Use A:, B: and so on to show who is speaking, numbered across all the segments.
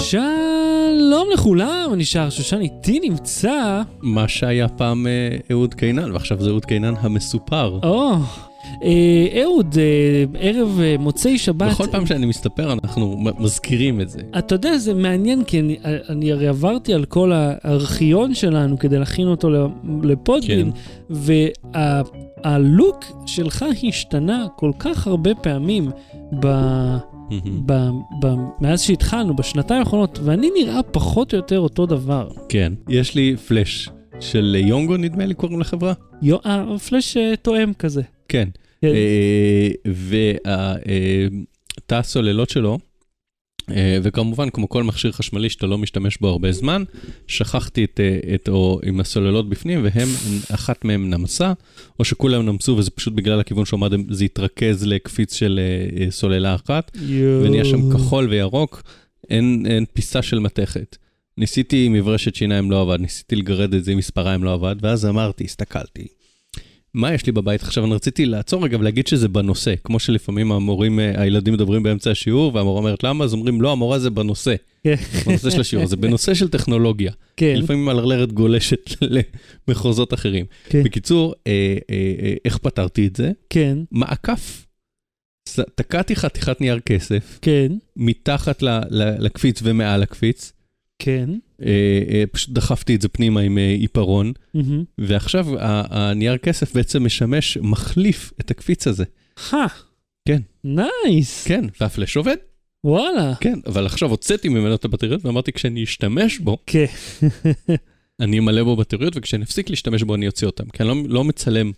A: שלום לכולם, אני שר שושן, איתי נמצא...
B: מה שהיה פעם אה, אהוד קינן, ועכשיו זה אהוד קינן המסופר.
A: או, אה, אהוד, אה, ערב אה, מוצאי שבת.
B: בכל פעם שאני מסתפר אנחנו מ- מזכירים את זה.
A: אתה יודע, זה מעניין, כי אני, אני הרי עברתי על כל הארכיון שלנו כדי להכין אותו לפודקין,
B: כן.
A: והלוק שלך השתנה כל כך הרבה פעמים ב... ב, מאז שהתחלנו, בשנתיים האחרונות, ואני נראה פחות או יותר אותו דבר.
B: כן. יש לי פלאש של יונגו נדמה לי קוראים לחברה?
A: יו, אה, פלאש אה, תואם כזה.
B: כן.
A: כן.
B: ותא הסוללות שלו, אה, וכמובן כמו כל מכשיר חשמלי שאתה לא משתמש בו הרבה זמן, שכחתי את, אה, את או עם הסוללות בפנים והם, אחת מהם נמסה, או שכולם נמסו וזה פשוט בגלל הכיוון שעמד, זה התרכז לקפיץ של אה, אה, סוללה אחת, ונהיה שם כחול וירוק, אין, אין פיסה של מתכת. ניסיתי עם מברשת שיניים לא עבד, ניסיתי לגרד את זה עם מספריים לא עבד, ואז אמרתי, הסתכלתי. מה יש לי בבית עכשיו? אני רציתי לעצור רגע ולהגיד שזה בנושא, כמו שלפעמים המורים, אה, הילדים מדברים באמצע השיעור, והמורה אומרת למה, אז אומרים לא, המורה זה בנושא,
A: כן.
B: בנושא של השיעור, זה בנושא של טכנולוגיה.
A: כן,
B: לפעמים הלרלרת גולשת למחוזות אחרים.
A: כן.
B: בקיצור, אה, אה, אה, איך פתרתי את זה?
A: כן,
B: מעקף. תקעתי חתיכת נייר כסף,
A: כן,
B: מתחת ל- ל- לקפיץ ומעל הקפיץ,
A: כן.
B: אה, אה, פשוט דחפתי את זה פנימה עם אה, עיפרון,
A: מהמם.
B: ועכשיו ה- הנייר כסף בעצם משמש מחליף את הקפיץ הזה.
A: הא.
B: כן.
A: nice.
B: כן, והפלאש עובד,
A: וואלה.
B: כן, אבל עכשיו הוצאתי ממנו את הבטריות ואמרתי כשאני אשתמש בו,
A: כן.
B: אני אמלא בו בטריות, וכשאני אפסיק להשתמש בו אני אוציא אותם, כי אני לא, לא מצלם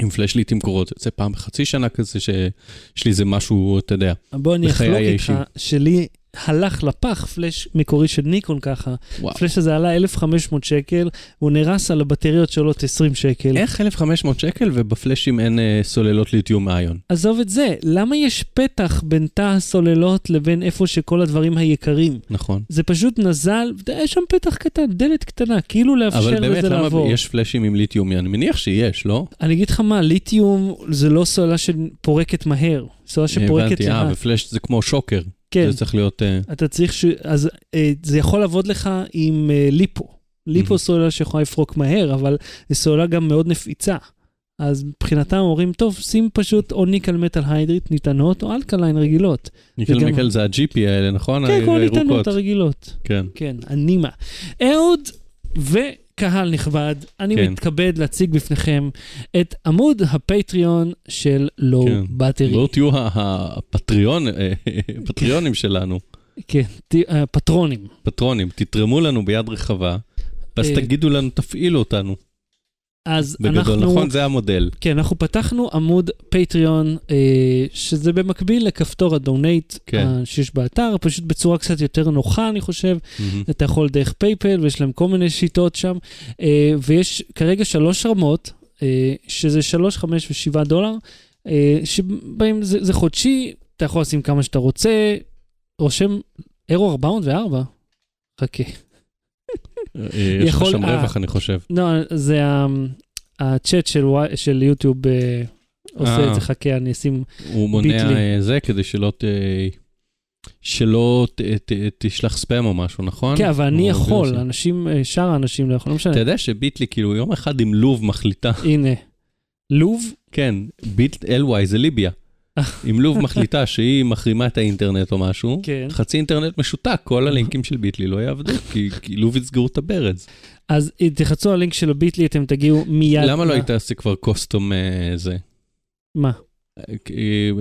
B: עם פלאש לעיתים קרובות, זה פעם בחצי שנה כזה שיש לי איזה משהו, אתה יודע,
A: בוא אני
B: בחיי
A: אחלוק איתך. שלי הלך לפח פלאש מקורי של ניקון ככה.
B: וואו.
A: הפלאש הזה עלה 1,500 שקל, הוא נהרס על הבטריות שעולות 20 שקל.
B: איך 1,500 שקל ובפלאשים אין אה, סוללות ליתיום איון?
A: עזוב את זה, למה יש פתח בין תא הסוללות לבין איפה שכל הדברים היקרים?
B: נכון.
A: זה פשוט נזל, יש שם פתח קטן, דלת קטנה, כאילו לאפשר
B: אבל
A: לזה
B: באמת, למה
A: לעבור.
B: יש פלאשים עם ליתיום? אני מניח שיש, לא?
A: אני אגיד לך מה, ליתיום זה לא סוללה שפורקת מהר, סוללה שפורקת
B: הבנתי, אה. ופלאש זה כמו שוקר.
A: כן,
B: זה צריך להיות... אה,
A: אתה צריך ש... אז אה, זה יכול לעבוד לך עם אה, ליפו. ליפו
B: Mhm.
A: סוללה שיכולה לפרוק מהר, אבל זו סוללה גם מאוד נפיצה. אז מבחינתם אומרים, טוב, שים פשוט או ניקל מטל היידרית ניתנות, או אלקליין רגילות.
B: ניקל
A: וגם-
B: מיקל זה ה-GP האלה, נכון?
A: כן, כמו
B: הירוקות.
A: ניתנות הרגילות.
B: כן.
A: כן, הנימה. אהוד וקהל נכבד, אני
B: כן.
A: מתכבד להציג בפניכם את עמוד ה Patreon של Low
B: כן.
A: Battery.
B: בואו תהיו ה Patreon, אה, הפטריונים שלנו,
A: כן, ת- אה, פטרונים.
B: פטרונים, תתרמו לנו ביד רחבה, ואז
A: אה,
B: תגידו לנו, תפעילו אותנו.
A: אז
B: בגדול,
A: אנחנו...
B: נכון? זה המודל.
A: כן, אנחנו פתחנו עמוד Patreon, אה, שזה במקביל לכפתור ה donate
B: כן.
A: אה, שיש באתר, פשוט בצורה קצת יותר נוחה, אני חושב.
B: מהמם.
A: אתה יכול דרך PayPal, ויש להם כל מיני שיטות שם. אה, ויש כרגע שלוש רמות, אה, שזה שלוש, חמש ושבעה דולר, אה, שבהם זה, זה חודשי, אתה יכול לשים כמה שאתה רוצה, רושם אירו 404. חכה.
B: אה, יש לך שם
A: אה.
B: רווח, אני חושב.
A: לא, זה הצ'אט של, יוטיוב אה, עושה
B: אה.
A: את זה, חכה, אני אשים...
B: הוא מונע
A: ביטלי.
B: אה, זה כדי שלא ת... שלא ת- ת- תשלח ספאם או משהו, נכון?
A: כן, אבל אני יכול,
B: וירוסים.
A: אנשים, אה, שאר האנשים לא יכולים, לא משנה.
B: אתה יודע שביטלי, כאילו, יום אחד עם לוב מחליטה,
A: הנה, לוב,
B: כן, ביט LY זה ליביה. עם לוב מחליטה שהיא מחרימה את האינטרנט או משהו,
A: כן.
B: חצי אינטרנט משותק, כל הלינקים של ביטלי לא יעבדו, כי כי לוב יסגרו את הברז.
A: אז תחצו על לינק של הביטלי, אתם תגיעו מיד.
B: למה לא היית עושה כבר קוסטום אה, זה?
A: מה?
B: אה,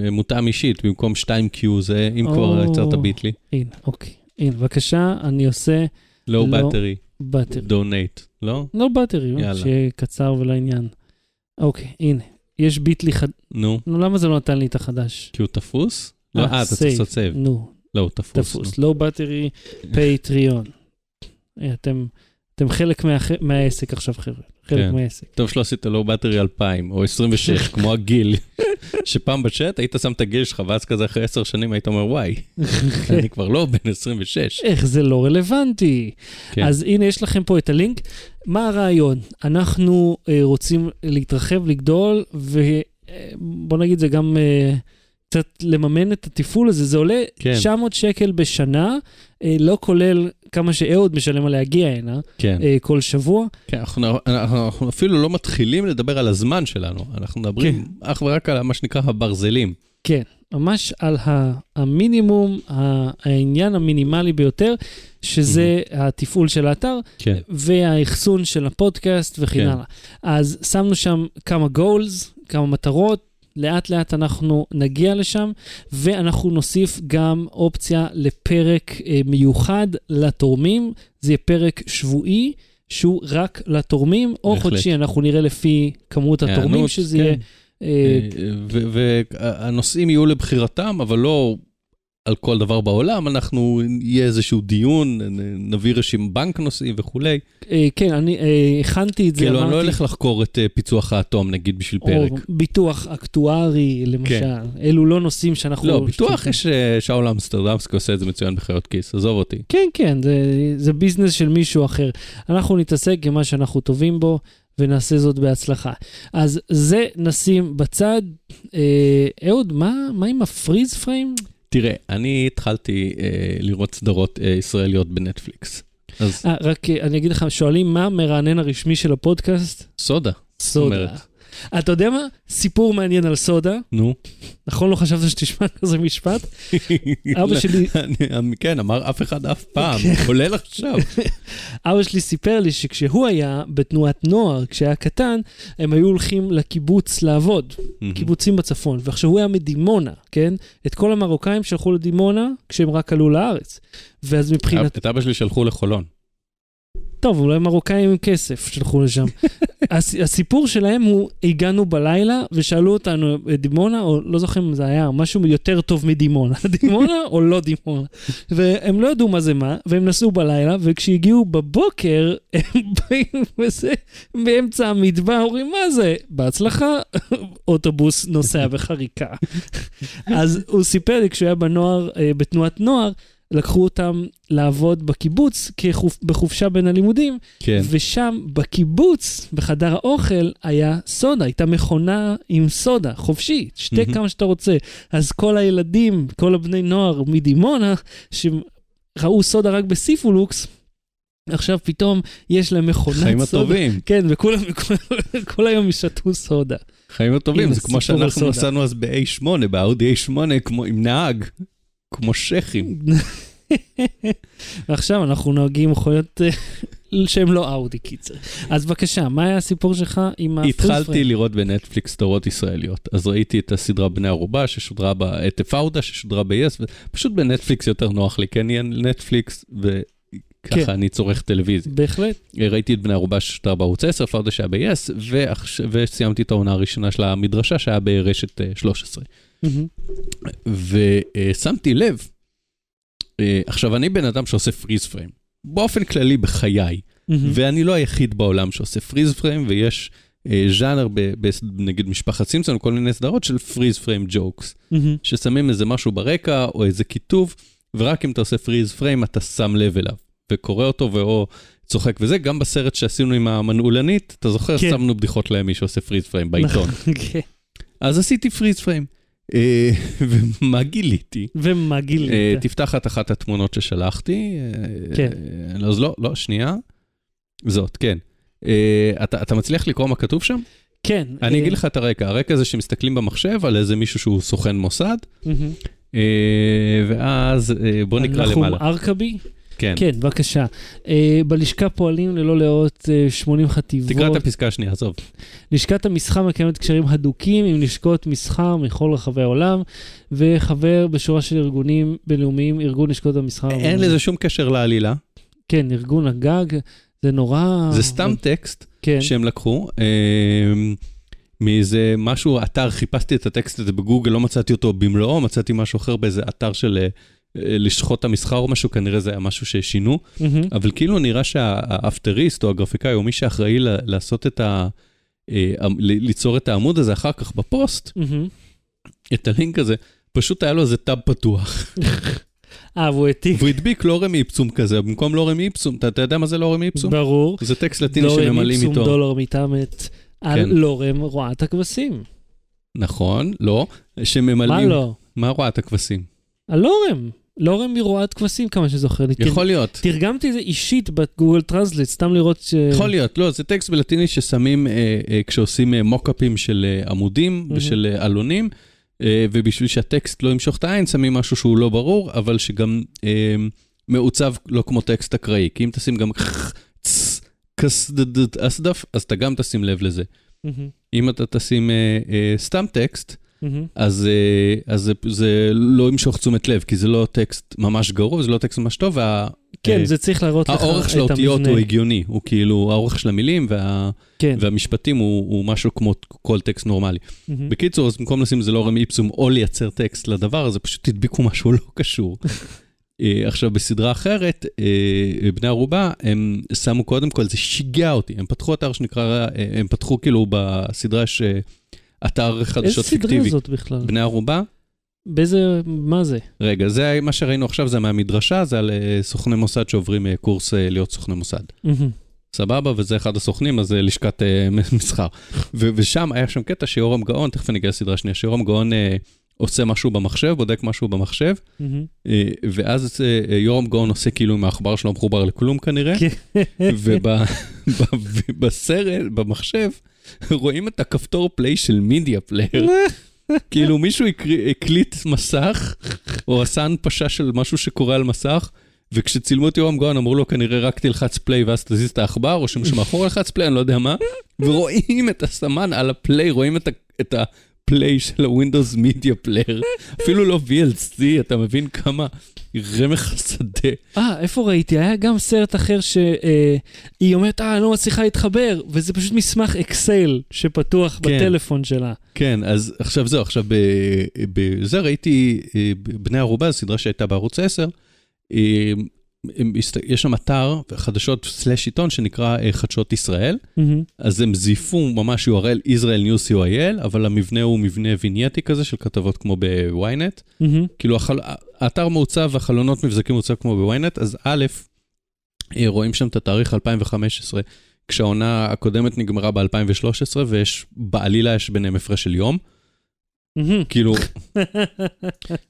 B: אה, מותאם אישית, במקום 2Q זה, אם כבר. יצרת Bitly.
A: הנה, אוקיי. הנה, בבקשה, אני עושה
B: Low
A: לא.
B: Battery,
A: Battery.
B: donate, לא?
A: Low Battery,
B: יאללה.
A: שיהיה קצר ולעניין. אוקיי, הנה. יש Bitly חד...
B: נו,
A: נו, למה זה לא נתן לי את החדש?
B: כי הוא תפוס? לא, אה, אתה צריך לעשות save.
A: נו,
B: לא, הוא תפוס.
A: תפוס. Low Battery, Patreon. אה, אתם, חלק מה, מהעסק עכשיו, חבר'ה. חלק
B: כן.
A: מהעסק.
B: טוב שלא עשית לואו בטרי 2000 או 26, כמו הגיל. שפעם בצ'אט היית שם את הגיל שלך, ואז כזה אחרי 10 שנים היית אומר, וואי, אני כבר לא בן 26.
A: איך זה לא רלוונטי.
B: כן.
A: אז הנה, יש לכם פה את הלינק. מה הרעיון? אנחנו אה, רוצים להתרחב, לגדול, ובוא נגיד, זה גם אה, קצת לממן את התפעול הזה, זה עולה
B: כן.
A: 900 שקל בשנה, אה, לא כולל כמה שאהוד משלם על להגיע הנה,
B: כן.
A: אה, כל שבוע.
B: כן, אנחנו, אנחנו, אנחנו אפילו לא מתחילים לדבר על הזמן שלנו, אנחנו מדברים
A: כן.
B: אך ורק על מה שנקרא הברזלים.
A: כן, ממש על המינימום, העניין המינימלי ביותר, שזה התפעול של האתר
B: כן.
A: והאחסון של הפודקאסט וכן
B: כן.
A: הלאה. אז שמנו שם כמה goals, כמה מטרות, לאט לאט אנחנו נגיע לשם, ואנחנו נוסיף גם אופציה לפרק אה, מיוחד לתורמים, זה יהיה פרק שבועי. שהוא רק לתורמים, או
B: בהחלט.
A: חודשי, אנחנו נראה לפי כמות התורמים
B: היענות,
A: שזה
B: כן.
A: יהיה. אה,
B: והנושאים יהיו לבחירתם, אבל לא על כל דבר בעולם, אנחנו, יהיה איזשהו דיון, נביא רשימת בנק נושאים וכולי.
A: אה, כן, אני אה, הכנתי את זה,
B: כאילו, אני לא
A: אמרתי,
B: הולך לחקור את אה, פיצוח האטום, נגיד, בשביל
A: או
B: פרק.
A: ביטוח אקטוארי, למשל. אלו לא נושאים שאנחנו...
B: לא, ביטוח. יש שאול אמסטרדמסקי עושה את זה מצוין בחיות כיס, עזוב אותי.
A: כן, כן, זה, זה ביזנס של מישהו אחר. אנחנו נתעסק עם מה שאנחנו טובים בו, ונעשה זאת בהצלחה. אז זה נשים בצד. אה, אהוד, מה, מה עם הפריז פריים?
B: תראה, אני התחלתי אה, לראות סדרות אה, ישראליות בנטפליקס. אז
A: אה, רק אה, אני אגיד לך, שואלים מה המרענן הרשמי של הפודקאסט?
B: סודה,
A: סודה. אתה יודע מה? סיפור מעניין על סודה.
B: נו.
A: נכון, לא חשבת שתשמע כזה משפט? אבא שלי,
B: כן, אמר אף אחד אף פעם, כולל עכשיו.
A: אבא שלי סיפר לי שכשהוא היה בתנועת נוער, כשהיה קטן, הם היו הולכים לקיבוץ לעבוד, קיבוצים בצפון. ועכשיו הוא היה מדימונה, כן? את כל המרוקאים שלחו לדימונה כשהם רק עלו לארץ. ואז מבחינת...
B: את אבא שלי שלחו לחולון.
A: טוב, אולי מרוקאים עם כסף שלחו לשם. הס- הסיפור שלהם הוא, הגענו בלילה ושאלו אותנו, "אה, דימונה, או לא זוכר אם זה היה משהו יותר טוב מדימונה, דימונה או לא דימונה. והם לא ידעו מה זה מה, והם נסעו בלילה, וכשהגיעו בבוקר, הם באים וזה, באמצע המדבר, אומרים, מה זה? בהצלחה, אוטובוס נוסע בחריקה. אז הוא סיפר לי, כשהוא היה בנוער, אה, בתנועת נוער, לקחו אותם לעבוד בקיבוץ כחופ... בחופשה בין הלימודים,
B: כן.
A: ושם בקיבוץ, בחדר האוכל, היה סודה, הייתה מכונה עם סודה, חופשי, שתה
B: מהמם.
A: כמה שאתה רוצה. אז כל הילדים, כל הבני נוער מדימונה, שראו סודה רק בסיפולוקס, עכשיו פתאום יש להם מכונת
B: חיים
A: סודה.
B: הטובים,
A: כן, וכולם כל, היום ישתו סודה.
B: חיים הטובים, זה כמו שאנחנו. נסענו אז ב-A8, באאודי A8, כמו עם נהג, כמו שכים.
A: ועכשיו אנחנו נוהגים מכוניות אה, שהן לא אאודי קיצר. אז בבקשה, מה היה הסיפור שלך עם הפריז
B: התחלתי לראות בנטפליקס סדרות ישראליות, אז ראיתי את הסדרה בני ערובה ששודרה ב... את פאודה ששודרה ב-yes, ופשוט בנטפליקס יותר נוח לי, כן יהיה נטפליקס, וככה
A: כן.
B: אני צורך טלוויזיה.
A: בהחלט.
B: ראיתי את בני ערובה ששודרה בערוץ 10, פאודה שהיה ב-yes, ועכש- וסיימתי את העונה הראשונה של המדרשה שהיה ברשת אה, 13. ושמתי לב, אה, עכשיו אני בן אדם שעושה freeze frame, באופן כללי בחיי. ואני לא היחיד בעולם שעושה freeze frame, ויש אה, ז'אנר, נגיד משפחת סימפסון, כל מיני סדרות של freeze frame
A: jokes.
B: ששמים איזה משהו ברקע, או איזה כיתוב, ורק אם אתה עושה freeze frame אתה שם לב אליו, וקורא אותו ואו צוחק וזה, גם בסרט שעשינו עם המנעולנית, אתה זוכר,
A: כן.
B: שמנו בדיחות למי שעושה freeze frame בעיתון.
A: כן.
B: אז עשיתי פריז פריים. אה, ומה גיליתי?
A: ומה
B: אה,
A: גילית?
B: תפתח את אחת התמונות ששלחתי. אה,
A: כן.
B: אה, אז לא, לא, שנייה. זאת, כן. אה, אתה, אתה מצליח לקרוא מה כתוב שם?
A: כן.
B: אני
A: אה,
B: אגיד לך את הרקע. הרקע זה שמסתכלים במחשב על איזה מישהו שהוא סוכן מוסד. אה, ואז אה, בוא נקרא
A: נחום
B: למעלה. כן.
A: כן, בבקשה. אה, בלשכה פועלים ללא לאות אה, 80 חטיבות.
B: תקרא את הפסקה השנייה, עזוב.
A: לשכת המסחר מקיימת קשרים הדוקים עם לשכות מסחר מכל רחבי העולם, וחבר בשורה של ארגונים בינלאומיים, ארגון לשכות המסחר.
B: אין לזה שום קשר לעלילה,
A: כן, ארגון הגג, זה נורא...
B: זה סתם טקסט
A: כן.
B: שהם לקחו. אה, מאיזה משהו, אתר, חיפשתי את הטקסט הזה בגוגל, לא מצאתי אותו במלואו, מצאתי משהו אחר באיזה אתר של אה, אה, לשכות המסחר או משהו, כנראה זה היה משהו ששינו,
A: מהמם.
B: אבל כאילו נראה שהאפטריסט או הגרפיקאי או מי שאחראי ל- לעשות את ה... אה, ליצור את העמוד הזה אחר כך בפוסט,
A: מהמם.
B: את הלינק הזה, פשוט היה לו איזה טאב פתוח,
A: אה, והוא העתיק.
B: והוא הדביק לורם איפסום כזה, במקום לורם איפסום, אתה, אתה יודע מה זה לורם איפסום?
A: ברור.
B: זה טקסט לטיני
A: לורם
B: שממלאים
A: איפסום
B: איתו.
A: דולר מתעמת על
B: כן.
A: לורם רועת הכבשים.
B: נכון, לא,
A: מה
B: שממלאים...
A: לא?
B: מה רואה את הכבשים?
A: הלורם. לורם מרועת כבשים, כמה שזוכר לי.
B: יכול להיות.
A: תרגמתי את זה אישית בגוגל טרנסלייט, סתם לראות ש...
B: יכול להיות, לא, זה טקסט בלטיני ששמים אה, אה, כשעושים אה, מוקאפים של אה, עמודים
A: מהמם.
B: ושל אה, עלונים, אה, ובשביל שהטקסט לא ימשוך את העין, שמים משהו שהוא לא ברור, אבל שגם אה, מעוצב לא כמו טקסט אקראי. כי אם תשים גם צ, אסדף, אז אתה גם תשים לב לזה.
A: מהמם,
B: אם אתה תשים אה, אה, סתם טקסט. אז, אה, אז זה, זה לא ימשוך תשומת לב, כי זה לא טקסט ממש גרוע, זה לא טקסט ממש טוב, וה...
A: כן,
B: אה,
A: זה צריך להראות לך את המבנה.
B: האורך של האותיות הוא הגיוני, הוא כאילו, האורך של המילים וה,
A: כן.
B: והמשפטים הוא, הוא משהו כמו כל טקסט נורמלי.
A: מהמם.
B: בקיצור, אז במקום לשים זה לא רמי איפסום או לייצר טקסט לדבר הזה, פשוט תדביקו משהו לא קשור. אה, עכשיו, בסדרה אחרת, בני ערובה, הם שמו קודם כל, זה שיגע אותי, הם פתחו אתר שנקרא, הם פתחו כאילו בסדרה יש אתר
A: איזה
B: חדשות
A: סדרה
B: פיקטיבי.
A: זאת בכלל?
B: בני ערובה,
A: באיזה... מה זה?
B: רגע, זה מה שראינו עכשיו, זה מהמדרשה, זה על אה, סוכני מוסד שעוברים אה, קורס אה, להיות סוכני מוסד. סבבה, וזה אחד הסוכנים, אז זה לשכת אה, מסחר. ו- ושם היה שם קטע שיורם גאון, תכף אני אגיע לסדרה שנייה, שיורם גאון אה, עושה משהו במחשב, בודק משהו במחשב,
A: מהמם.
B: אה, ואז אה, יורם גאון עושה כאילו עם העכבר שלו מחובר לכלום כנראה,
A: כן.
B: ובסרט, במחשב, רואים את הכפתור play של Media Player. כאילו מישהו הקליט מסך, או עשה הנפשה של משהו שקורה על מסך, וכשצילמו את יורם גאון אמרו לו כנראה רק תלחץ play ואז תזיז את העכבר, או שמישהו מאחור ילחץ play, אני לא יודע מה, ורואים את הסמן על ה play, רואים את, ה- את ה play של ה Windows Media Player, אפילו לא VLC, אתה מבין כמה רמך השדה.
A: אה, איפה ראיתי? היה גם סרט אחר שהיא אומרת, אה, אני לא מצליחה להתחבר, וזה פשוט מסמך אקסל שפתוח
B: כן.
A: בטלפון שלה.
B: כן, אז עכשיו זהו, עכשיו בזה ראיתי אה, בני ערובה, סדרה שהייתה בערוץ 10, אה, הם הסת- יש שם אתר חדשות סלאש עיתון שנקרא אה, חדשות ישראל,
A: מהמם.
B: אז הם זייפו ממש URL Israel News co.il, אבל המבנה הוא מבנה וינייטי כזה של כתבות כמו בוויינט.
A: מהמם.
B: כאילו החל... האתר מעוצב והחלונות מבזקים מעוצב כמו בוויינט, אז א', אה, רואים שם את התאריך 2015, כשהעונה הקודמת נגמרה ב-2013, ויש, בעלילה יש ביניהם הפרש של יום. כאילו,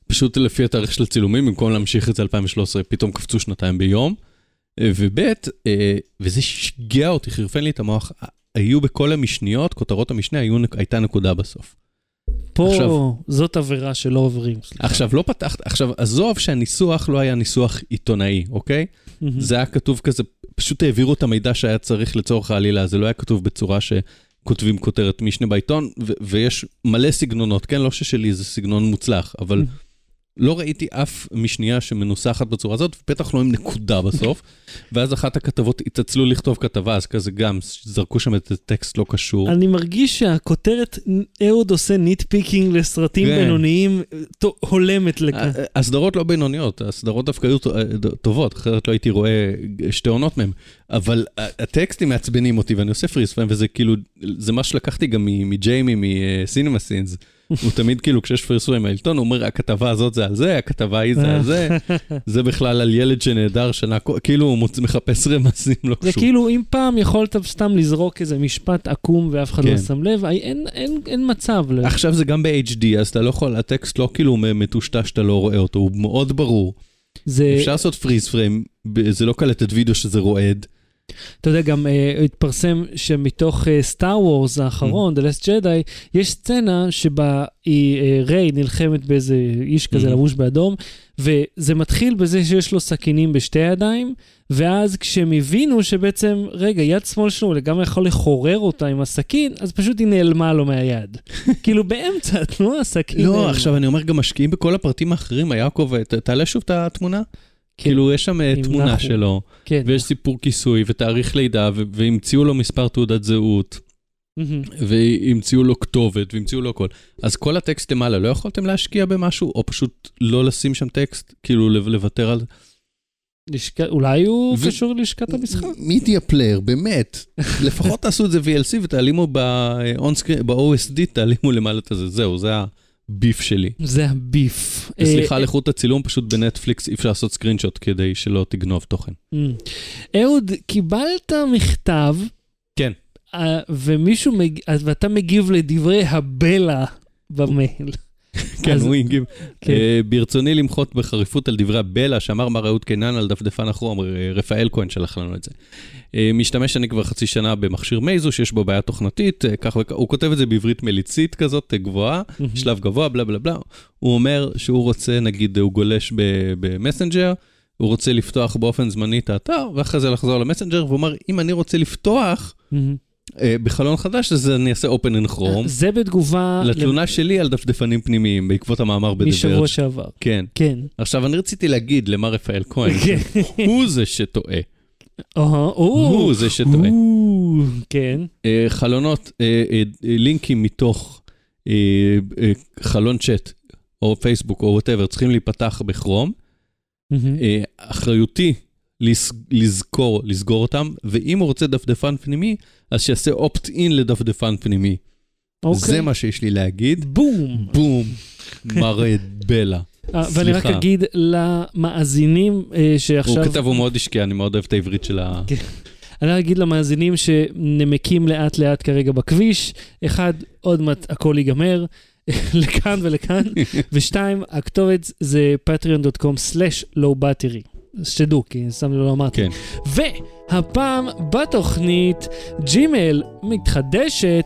B: פשוט לפי התאריך של הצילומים, במקום להמשיך את זה 2013, פתאום קפצו שנתיים ביום. אה, וב', אה, וזה שיגע אותי, חירפן לי את המוח, היו בכל המשניות, כותרות המשנה, היו, הייתה נקודה בסוף.
A: פה
B: עכשיו-
A: זאת עבירה שלא עוברים. סליחה.
B: עכשיו, לא פתחת, עכשיו, עזוב שהניסוח לא היה ניסוח עיתונאי, אוקיי?
A: מהמם.
B: זה היה כתוב כזה, פשוט העבירו את המידע שהיה צריך לצורך העלילה, זה לא היה כתוב בצורה שכותבים כותרת משנה בעיתון, ויש מלא סגנונות, כן? לא ששלי זה סגנון מוצלח, אבל לא ראיתי אף משנייה שמנוסחת בצורה הזאת, ובטח לא עם נקודה בסוף. ואז אחת הכתבות התעצלו לכתוב כתבה, אז כזה גם, זרקו שם את הטקסט לא קשור.
A: אני מרגיש שהכותרת אהוד עושה nitpicking לסרטים
B: כן.
A: בינוניים הולמת לכאן.
B: הסדרות לא בינוניות, הסדרות דווקא היו ט- טובות, אחרת לא הייתי רואה שתי עונות מהם. אבל הטקסטים מעצבנים אותי, ואני עושה freeze frame, וזה כאילו, זה מה שלקחתי גם מג'יימי מ CinemaSins. הוא תמיד כאילו, כשיש freeze frame מהעיתון, הוא אומר, הכתבה הזאת זה על זה, הכתבה ההיא זה על זה, זה בכלל על ילד שנעדר שנה, כאילו הוא מחפש רמזים לא
A: זה
B: קשור.
A: כאילו אם פעם יכולת סתם לזרוק איזה משפט עקום ואף אחד לא
B: כן.
A: שם לב, אין- מצב.
B: עכשיו זה גם ב-HD, אז אתה לא יכול, הטקסט לא כאילו מטושטש שאתה לא רואה אותו, הוא מאוד ברור.
A: זה,
B: אפשר לעשות פריז פריים, זה לא קלטת וידאו שזה רועד.
A: אתה יודע, גם uh, התפרסם שמתוך סטאר uh, וורס האחרון, The Last Jedi, יש סצנה שבה היא, uh, ריי נלחמת באיזה איש כזה
B: Mhm.
A: לבוש באדום, וזה מתחיל בזה שיש לו סכינים בשתי ידיים, ואז כשהם הבינו שבעצם, רגע, יד שמאל שלו לגמרי יכול לחורר אותה עם הסכין, אז פשוט היא נעלמה לו מהיד. כאילו באמצע התנועה הסכין
B: לא,
A: נעלמה.
B: עכשיו אני אומר, גם משקיעים בכל הפרטים האחרים, יעקב, תעלה שוב את התמונה. כאילו, יש שם אה, תמונה. שלו,
A: כן.
B: ויש סיפור כיסוי, ותאריך לידה, והמציאו לו מספר תעודת זהות. והמציאו לו כתובת, והמציאו לו הכל. אז כל הטקסט למעלה, לא יכולתם להשקיע במשהו, או פשוט לא לשים שם טקסט, כאילו לוותר על...
A: לשכ... אולי הוא
B: ו-
A: קשור ללשכת המשחק.
B: Media Player, באמת. לפחות תעשו את זה VLC ותעלימו ב-OSD, תעלימו למעלה את זה, זהו, זה הביף שלי.
A: זה הביף.
B: וסליחה
A: אה,
B: על איכות הצילום, פשוט בנטפליקס אי אפשר לעשות סקרינשוט כדי שלא תגנוב תוכן.
A: אה, אהוד, קיבלת מכתב.
B: כן.
A: אה, ומישהו, ואתה מגיב לדברי הבלע במייל.
B: כן, הוא הגיב.
A: כן.
B: אה, ברצוני למחות בחריפות על דברי הבלע שאמר מר אהוד קינן על דפדפן הכרום, אה, רפאל כהן שלח לנו את זה. אה, משתמש אני כבר חצי שנה במכשיר מייזו שיש בו בעיה תוכנתית, כך וכך, הוא כותב את זה בעברית מליצית כזאת, גבוהה. שלב גבוה, בלה בלה בלה. הוא אומר שהוא רוצה, נגיד, הוא גולש במסנג'ר, הוא רוצה לפתוח באופן זמני את האתר, ואחרי זה לחזור למסנג'ר, והוא אומר, אם אני רוצה לפתוח בחלון חדש, אז אני אעשה open in chrome.
A: זה בתגובה
B: לתלונה שלי על דפדפנים פנימיים, בעקבות המאמר ב"The
A: משבוע
B: Verge".
A: שעבר.
B: כן.
A: כן.
B: עכשיו, אני רציתי להגיד למר רפאל כהן,
A: כן.
B: הוא זה שטועה. הוא זה שטועה.
A: כן.
B: אה, חלונות, אה, אה, אה, לינקים מתוך אה, אה, חלון צ'אט, או פייסבוק, או whatever, צריכים להיפתח בכרום. אה, אחריותי לזכור, לסגור אותם, ואם הוא רוצה דפדפן פנימי, אז שיעשה opt-in לדפדפן פנימי.
A: אוקיי.
B: זה מה שיש לי להגיד.
A: בום.
B: בום, מר אה, בלה.
A: אה, ואני רק
B: סליחה.
A: אגיד למאזינים אה, שעכשיו...
B: הוא כתב, הוא מאוד השקיע, אני מאוד אוהב את העברית של ה...
A: אני רק אגיד למאזינים שנמקים לאט לאט כרגע בכביש, אחד, עוד מעט הכל ייגמר, לכאן ולכאן, ושתיים, הכתובת זה patreon.com/low battery. אז שתדעו, כי סתם לא אמרתי.
B: כן.
A: והפעם בתוכנית, ג'ימל מתחדשת,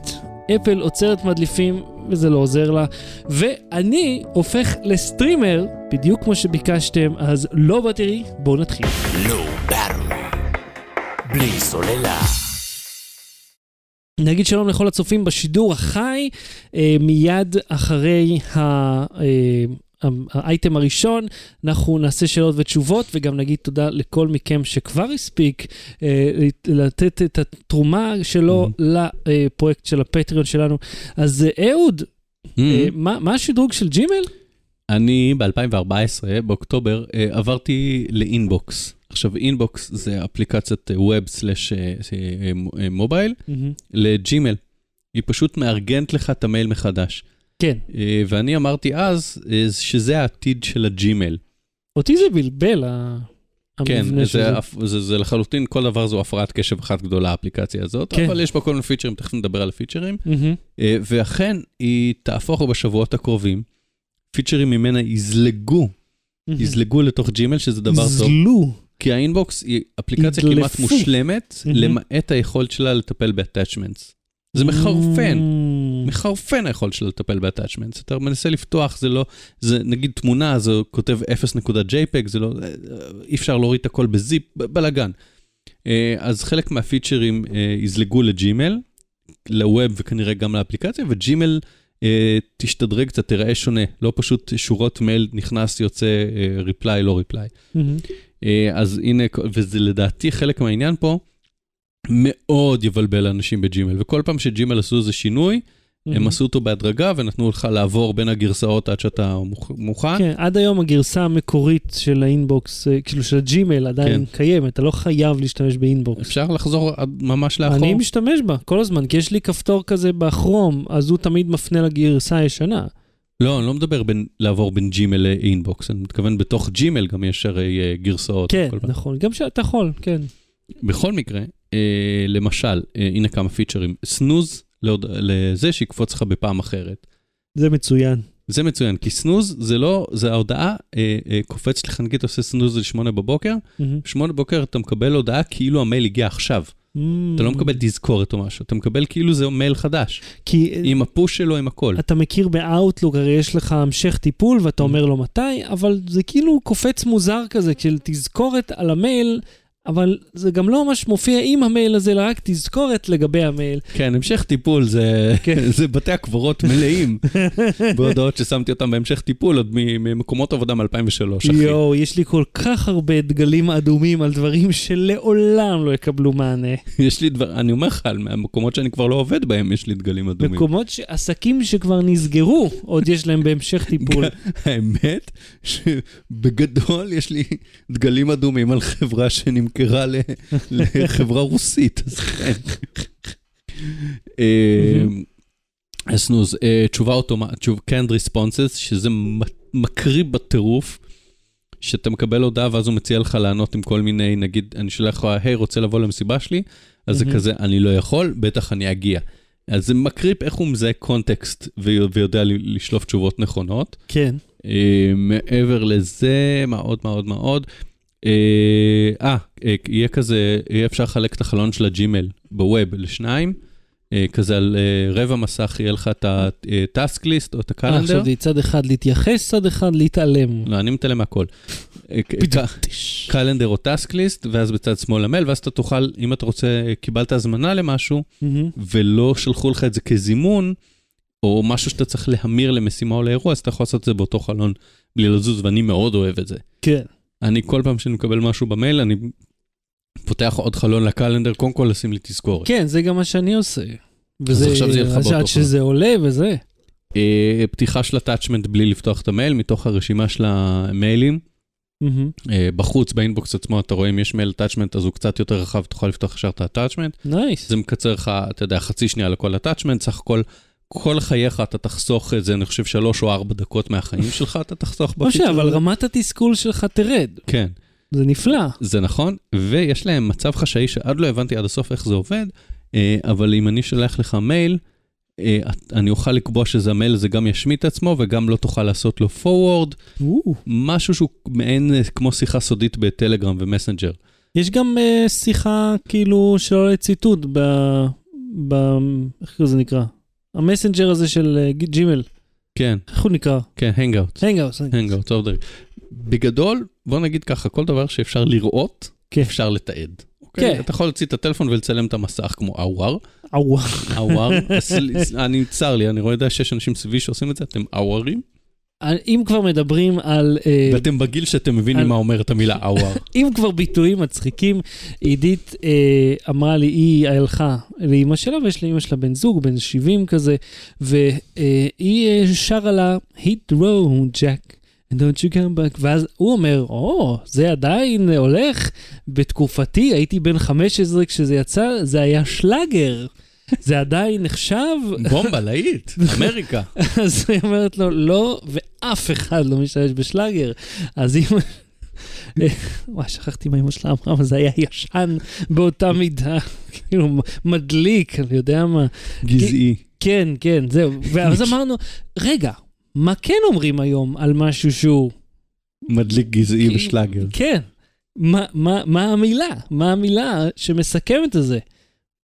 A: אפל עוצרת מדליפים, וזה לא עוזר לה, ואני הופך לסטרימר, בדיוק כמו שביקשתם, אז לא בטרי, בואו נתחיל.
C: Low Battery. בלי סוללה.
A: נגיד שלום לכל הצופים בשידור החי, אה, מיד אחרי ה... אה, האייטם הראשון, אנחנו נעשה שאלות ותשובות, וגם נגיד תודה לכל מכם שכבר הספיק אה, לתת את התרומה שלו לפרויקט של הפטריון שלנו. אז אה, אהוד, אה, מה מה השדרוג של ג'ימל?
B: אני ב-2014, באוקטובר, אה, עברתי לאינבוקס. עכשיו, אינבוקס זה אפליקציית web slash אה, mobile לג'ימל. היא פשוט מארגנת לך את המייל מחדש.
A: כן,
B: אה, ואני אמרתי אז אה, שזה העתיד של הג'ימל.
A: אותי זה בלבל, ה-
B: כן, זה,
A: זה.
B: זה, לחלוטין, כל דבר זו הפרעת קשב אחת גדולה, האפליקציה הזאת,
A: כן.
B: אבל יש בה כל מיני פיצ'רים, תכף נדבר על הפיצ'רים. אה, ואכן, היא תהפוך בשבועות הקרובים, פיצ'רים ממנה יזלגו, יזלגו לתוך ג'ימל, שזה דבר טוב.
A: זלו.
B: כי האינבוקס היא אפליקציה
A: ידלפו.
B: כמעט מושלמת,
A: מהמם.
B: למעט היכולת שלה לטפל ב-attachments. זה מחרפן,
A: Mm.
B: מחרפן היכולת שלה לטפל ב-attachments. אתה מנסה לפתוח, זה לא, זה נגיד תמונה, זה כותב 0.jpg, זה לא, אי אפשר להוריד את הכל בזיפ, בלאגן. אה, אז חלק מהפיצ'רים אה, יזלגו לג'ימל, ל web וכנראה גם לאפליקציה, וג'ימל אה, תשתדרג קצת, תיראה שונה, לא פשוט שורות מייל נכנס, יוצא reply, לא
A: reply.
B: אה, אז הנה, וזה לדעתי חלק מהעניין פה, מאוד יבלבל אנשים בג'ימל, וכל פעם שג'ימל עשו איזה שינוי, הם עשו אותו בהדרגה ונתנו לך לעבור בין הגרסאות עד שאתה מוכ- מוכן.
A: כן, עד היום הגרסה המקורית של האינבוקס, אה, כאילו של הג'ימל עדיין
B: כן.
A: קיימת, אתה לא חייב להשתמש באינבוקס.
B: אפשר לחזור ממש לאחור.
A: אני משתמש בה כל הזמן, כי יש לי כפתור כזה בכרום, אז הוא תמיד מפנה לגרסה הישנה.
B: לא, אני לא מדבר בין, לעבור בין ג'ימל לאינבוקס, אני מתכוון בתוך ג'ימל גם יש הרי אה, גרסאות.
A: כן. נכון, גם שאתה יכול, כן.
B: בכל מקרה, אה, למשל, אה, הנה כמה פיצ'רים, snooze לעוד, לזה שיקפוץ לך בפעם אחרת.
A: זה מצוין.
B: זה מצוין, כי snooze זה לא, זה ההודעה, אה, אה, קופץ לך, נגיד עושה snooze לשמונה בבוקר,
A: מהמם.
B: בשמונה בבוקר אתה מקבל הודעה כאילו המייל הגיע עכשיו. אתה לא מקבל תזכורת או משהו, אתה מקבל כאילו זה מייל חדש,
A: כי אה,
B: עם הפוש שלו, עם הכל.
A: אתה מכיר באאוטלוק, הרי יש לך המשך טיפול
B: Mm.
A: ואתה אומר לו מתי, אבל זה כאילו קופץ מוזר כזה, של תזכורת על המייל, אבל זה גם לא ממש מופיע עם המייל הזה, אלא רק תזכורת לגבי המייל.
B: כן, המשך טיפול זה,
A: כן.
B: זה בתי הקברות מלאים בהודעות ששמתי אותם בהמשך טיפול עוד ממקומות עבודה מ-2003, אחי.
A: יואו, יש לי כל כך הרבה דגלים אדומים על דברים שלעולם לא יקבלו מענה.
B: יש לי דבר, אני אומר לך, על מהמקומות שאני כבר לא עובד בהם, יש לי דגלים אדומים.
A: מקומות, ש- עסקים שכבר נסגרו, עוד יש להם בהמשך טיפול.
B: האמת, שבגדול יש לי דגלים אדומים על חברה שנמכרה ל- לחברה רוסית, אז כן. אז נו, אז, אה, תשובה אוטומטית, canned responses, שזה מ- מקריא בטירוף, שאתה מקבל הודעה ואז הוא מציע לך לענות עם כל מיני, נגיד, אני שולח לך, היי, רוצה לבוא למסיבה שלי? אז זה. כזה, אני לא יכול, בטח אני אגיע. אז זה מקריפ איך הוא מזהה קונטקסט ויודע לשלוף תשובות נכונות.
A: כן.
B: אה, מעבר לזה, מה עוד, מה עוד, מה עוד? אה, אה, אה, יהיה כזה, יהיה אפשר לחלק את החלון של הג'ימל בווב לשניים. אה, כזה על אה, רבע מסך יהיה לך את הטאסק ליסט או את
A: אה,
B: הקלנדר.
A: עכשיו זה צד אחד להתייחס, צד אחד להתעלם.
B: לא, אני מתעלם מהכל. אה, קלנדר או טאסק ליסט, ואז בצד שמאל המייל, ואז אתה תוכל, אם אתה רוצה, קיבלת הזמנה למשהו. ולא שלחו לך את זה כזימון, או משהו שאתה צריך להמיר למשימה או לאירוע, אז אתה יכול לעשות את זה באותו חלון בלי לזוז, ואני מאוד אוהב את זה.
A: כן.
B: אני כל פעם שאני מקבל משהו במייל, אני פותח עוד חלון לקלנדר, קודם כל לשים לי תזכורת.
A: כן, זה גם מה שאני עושה. וזה,
B: עכשיו זה יהיה לך
A: עד
B: באותו
A: שזה עולה וזה.
B: אה, פתיחה של ה attachment בלי לפתוח את המייל, מתוך הרשימה של המיילים. אה, בחוץ, באינבוקס עצמו, אתה רואה אם יש מייל attachment, אז הוא קצת יותר רחב, תוכל לפתוח ישר את ה-attachment.
A: nice.
B: זה מקצר לך, אתה יודע, חצי שנייה לכל attachment, סך הכל, כל חייך אתה תחסוך את זה, אני חושב, שלוש או ארבע דקות מהחיים שלך אתה תחסוך
A: משה,
B: בפיצ'ר
A: אבל
B: הזה.
A: רמת התסכול שלך תרד.
B: כן,
A: זה נפלא.
B: זה נכון, ויש להם מצב חשאי שעד לא הבנתי עד הסוף איך זה עובד, אה, אבל אם אני שולח לך מייל, אה, אני אוכל לקבוע שזה המייל הזה גם ישמיט את עצמו וגם לא תוכל לעשות לו forward. משהו שהוא מעין אה, כמו שיחה סודית בטלגרם ומסנג'ר.
A: יש גם שיחה כאילו שלא לציטוט ב... ב... איך זה נקרא? המסנג'ר הזה של אה, ג'ימל.
B: כן,
A: איך הוא נקרא?
B: כן, Hangout.
A: Hangouts.
B: Hangout, אוף בגדול, בוא נגיד ככה, כל דבר שאפשר לראות,
A: כן.
B: אפשר לתעד. אוקיי?
A: כן.
B: אתה יכול להוציא את הטלפון ולצלם את המסך כמו אאוואר.
A: אאווה.
B: אאוואר, אני צר לי, אני רואה שיש אנשים סביבי שעושים את זה, אתם אאווארים,
A: אם כבר מדברים על... אה,
B: ואתם בגיל שאתם מבינים
A: על-
B: מה אומרת המילה אאוואר.
A: אם כבר ביטויים מצחיקים, עידית אה, אמרה לי, היא הלכה לאימא שלה, ויש לאימא שלה בן זוג, בן 70 כזה, והיא אה, שרה לה, hit road, Jack. And don't you come back, ואז הוא אומר, או, oh, זה עדיין הולך, בתקופתי הייתי בן 15 כשזה יצא, זה היה שלאגר, זה עדיין נחשב,
B: בומבה, להיט, אמריקה.
A: אז היא אומרת לו, לא, ואף אחד לא משתמש בשלאגר. אז היא... וואי, שכחתי מה אמא שלה אמרה, אבל זה היה ישן באותה מידה, כאילו מדליק, אני יודע מה.
B: גזעי.
A: כן, כן, זהו. ואז אמרנו, רגע, מה כן אומרים היום על משהו שהוא...
B: מדליק גזעי ושלאגר.
A: כן. מה, מה, מה המילה? מה המילה שמסכמת את זה?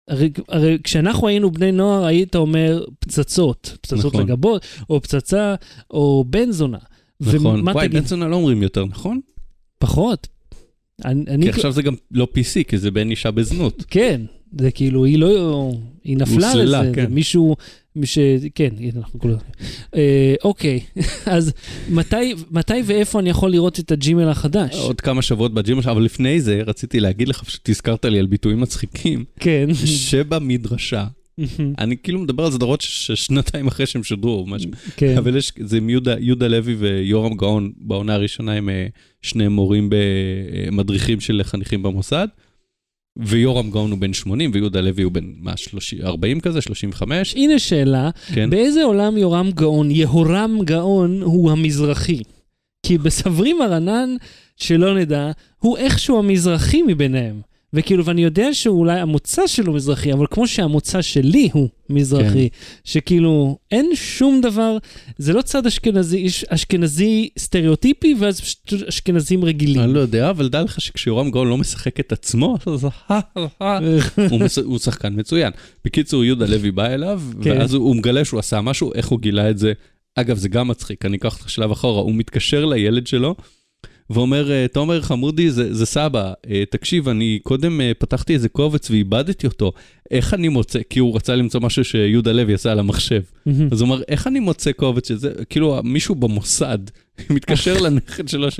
A: הרי, הרי כשאנחנו היינו בני נוער, היית אומר פצצות, פצצות
B: נכון.
A: לגבות, או פצצה, או בן זונה.
B: נכון.
A: ומה
B: וואי,
A: תגיד?
B: בן זונה לא אומרים יותר, נכון?
A: פחות. אני, אני
B: כי עכשיו זה גם לא PC, כי זה בן אישה בזנות.
A: כן, זה כאילו, היא לא, היא נפלה
B: הוסללה,
A: לזה,
B: כן.
A: מישהו, מי ש... כן, אנחנו כולם... אה, אוקיי, אז מתי, מתי ואיפה אני יכול לראות את הג'ימל החדש?
B: עוד כמה שבועות בג'ימל אבל לפני זה רציתי להגיד לך, פשוט הזכרת לי על ביטויים מצחיקים,
A: כן.
B: שבמדרשה, אני כאילו מדבר על סדרות ששנתיים אחרי שהם שודרו או משהו,
A: כן.
B: אבל יש, זה עם יהודה, יהודה לוי ויורם גאון, בעונה הראשונה הם אה, שני מורים במדריכים של חניכים במוסד, ויורם גאון הוא בן 80 ויהודה לוי הוא בן, מה, 30, 40 כזה, 35,
A: הנה שאלה,
B: כן?
A: באיזה עולם יורם גאון, יהורם גאון הוא המזרחי? כי בסברי מרנן, שלא נדע, הוא איכשהו המזרחי מביניהם. וכאילו, ואני יודע שאולי המוצא שלו מזרחי, אבל כמו שהמוצא שלי הוא מזרחי, שכאילו, אין שום דבר, זה לא צד אשכנזי, יש אשכנזי סטריאוטיפי, ואז פשוט אשכנזים רגילים.
B: אני לא יודע, אבל דע לך שכשיורם גאון לא משחק את עצמו, אז הוא מש- הוא שחקן מצוין. בקיצור, יהודה לוי בא אליו,
A: כן.
B: ואז הוא הוא מגלה שהוא עשה משהו, איך הוא גילה את זה. אגב, זה גם מצחיק, אני אקח אותך שלב אחורה, הוא מתקשר לילד שלו, ואומר, "אה, תומר חמודי, זה, זה סבא, אה, תקשיב, אני קודם אה, פתחתי איזה קובץ ואיבדתי אותו, איך אני מוצא, כי הוא רצה למצוא משהו שיהודה לוי עשה על המחשב. אז הוא אמר, איך אני מוצא קובץ שזה, כאילו מישהו במוסד מתקשר לנכד שלו, ש...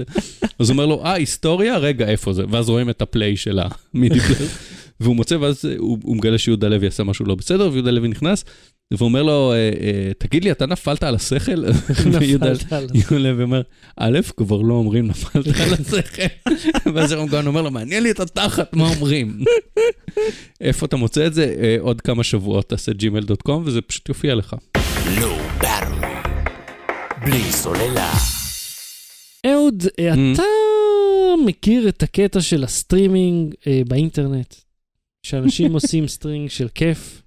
B: אז הוא אומר לו, אה, היסטוריה? רגע, איפה זה? ואז רואים את הפליי של המידי פליי, והוא מוצא, ואז הוא, הוא מגלה שיהודה לוי עשה משהו לא בסדר, ויהודה לוי נכנס, והוא אומר לו, אה, אה, תגיד לי, אתה נפלת על השכל?
A: נפלת עליו.
B: יהודה לוי אומר, א', כבר לא אומרים נפלת על השכל, ואז ירום גאון אומר לו, מעניין לי את התחת, מה אומרים? איפה אתה מוצא את זה? אה, עוד כמה שבועות תעשה gmail.com וזה פשוט יופיע לך.
C: לא. בלי סוללה.
A: אהוד, אה,
B: Mm.
A: אתה מכיר את הקטע של הסטרימינג באינטרנט? שאנשים עושים סטרינג של כיף?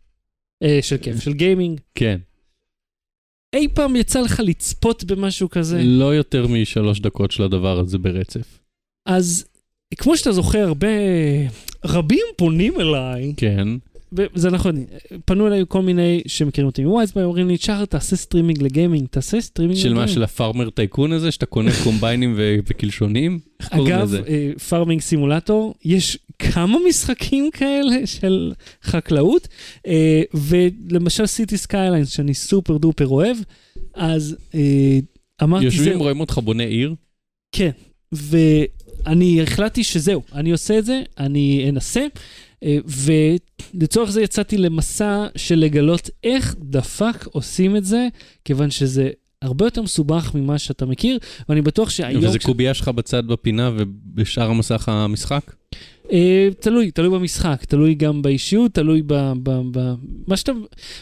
A: אה, של כיף, של gaming.
B: כן.
A: אי פעם יצא לך לצפות במשהו כזה?
B: לא יותר משלוש דקות של הדבר הזה ברצף.
A: אז כמו שאתה זוכר, הרבה... רבים פונים אליי,
B: כן.
A: וזה נכון, פנו אליי כל מיני שמכירים אותי מווייזביי, אומרים לי, צ'אר, תעשה streaming ל gaming, תעשה סטרימינג
B: של
A: ל gaming.
B: מה, של ה Farmer Tycoon הזה, שאתה קונה קומביינים ו- וקלשונים?
A: אגב,
B: לזה?
A: אה, Farming Simulator, יש כמה משחקים כאלה של חקלאות, אה, ולמשל Cities Skylines, שאני super duper אוהב, אז אה, אמרתי,
B: יושבים, רואים אותך בונה עיר?
A: כן, ואני החלטתי שזהו, אני עושה את זה, אני אנסה, ולצורך זה יצאתי למסע של לגלות איך the fuck עושים את זה, כיוון שזה הרבה יותר מסובך ממה שאתה מכיר, ואני בטוח שהיום...
B: וזה קובייה שלך בצד בפינה ובשאר המסך המשחק?
A: אה, תלוי, תלוי במשחק, תלוי גם באישיות, תלוי ב... ב, ב מה שאתה...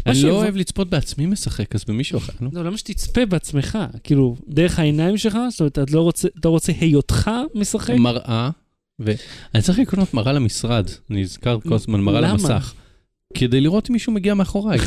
B: אני לא אוהב לצפות בעצמי משחק, אז במישהו אחר, לא?
A: לא, למה שתצפה בעצמך? כאילו, דרך העיניים שלך? זאת אומרת, אתה לא רוצה, אתה רוצה היותך משחק?
B: מראה, ואני צריך לקנות מראה למשרד, אני נזכר כל הזמן, מראה? למסך. כדי לראות אם מישהו מגיע מאחוריי.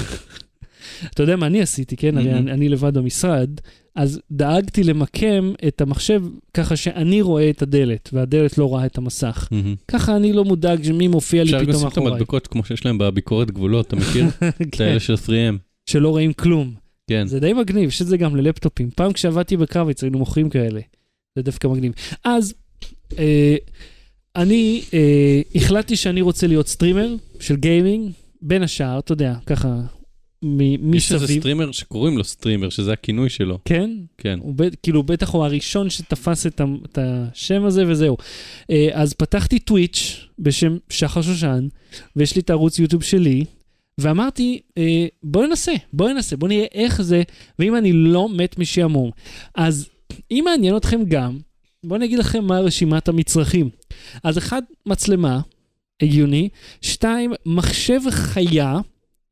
A: אתה יודע מה אני עשיתי, כן? הרי. אני, אני לבד במשרד, אז דאגתי למקם את המחשב ככה שאני רואה את הדלת, והדלת לא רואה את המסך.
B: מהמם.
A: ככה אני לא מודאג שמי מופיע לי
B: אפשר גם
A: פתאום
B: לשים את
A: מאחוריי.
B: המדבקות כמו שיש להם בביקורת גבולות, אתה מכיר? את
A: כן,
B: האלה של 3M.
A: שלא רואים כלום.
B: כן.
A: זה די מגניב, יש את זה גם ללפטופים. פעם כשעבדתי בקרביץ היינו מוכרים כאלה. זה דווקא מגניב. אז אה, אני אה, החלטתי שאני רוצה להיות streamer של gaming, בין השאר, אתה יודע, ככה, מ-
B: יש איזה
A: מסביב.
B: streamer שקוראים לו streamer, שזה הכינוי שלו.
A: כן?
B: כן.
A: הוא ב, כאילו בטח הוא הראשון שתפס את, ה, את השם הזה וזהו. אה, אז פתחתי Twitch בשם שחר שושן, ויש לי את הערוץ YouTube שלי, ואמרתי, אה, בואו ננסה, בואו ננסה, בואו נראה איך זה, ואם אני לא מת משעמום. אז אם מעניין אתכם גם, בואו אני אגיד לכם מה רשימת המצרכים. אז אחד, מצלמה, הגיוני, שתיים, מחשב חיה,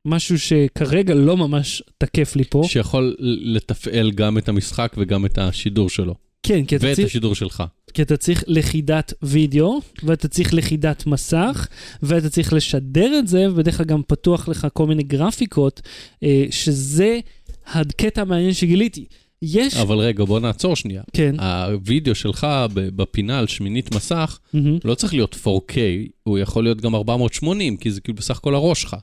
A: משהו שכרגע לא ממש תקף לי פה.
B: שיכול לתפעל גם את המשחק וגם את השידור שלו.
A: כן, כי אתה
B: ואת
A: צריך...
B: השידור שלך.
A: כי אתה צריך לכידת וידאו, ואתה צריך לכידת מסך, ואתה צריך לשדר את זה, ובדרך כלל גם פתוח לך כל מיני גרפיקות, אה, שזה הקטע המעניין שגיליתי. יש...
B: אבל רגע, בוא נעצור שנייה.
A: כן.
B: הווידאו שלך בפינה על שמינית מסך,
A: מהמם.
B: לא צריך להיות 4K, הוא יכול להיות גם 480, כי זה כאילו בסך הכל הראש שלך.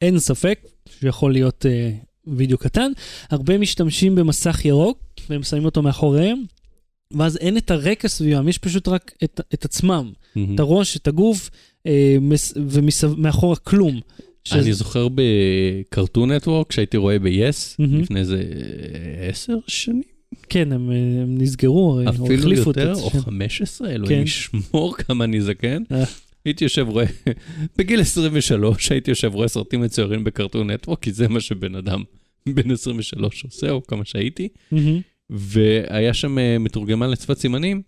A: אין ספק שיכול להיות אה, וידאו קטן. הרבה משתמשים במסך ירוק, והם שמים אותו מאחוריהם, ואז אין את הרקע סביבם, יש פשוט רק את, את עצמם. את הראש, את הגוף, אה, מס- ומאחורה כלום. שזה-
B: אני זוכר בקרטון נטוורק, שהייתי רואה ב-yes,
A: מהמם.
B: לפני איזה עשר שנים,
A: כן, הם, הם נסגרו, או
B: אפילו
A: החליפו את
B: יותר,
A: השם.
B: או 15,
A: כן.
B: אלוהים ישמור כמה אני זקן.
A: אה.
B: הייתי יושב רואה, בגיל 23 הייתי יושב רואה סרטים מצוירים בקרטון נטוורק, כי זה מה שבן אדם בן 23 עושה, או כמה שהייתי.
A: מהמם.
B: והיה שם אה, מתורגמן לשפת סימנים,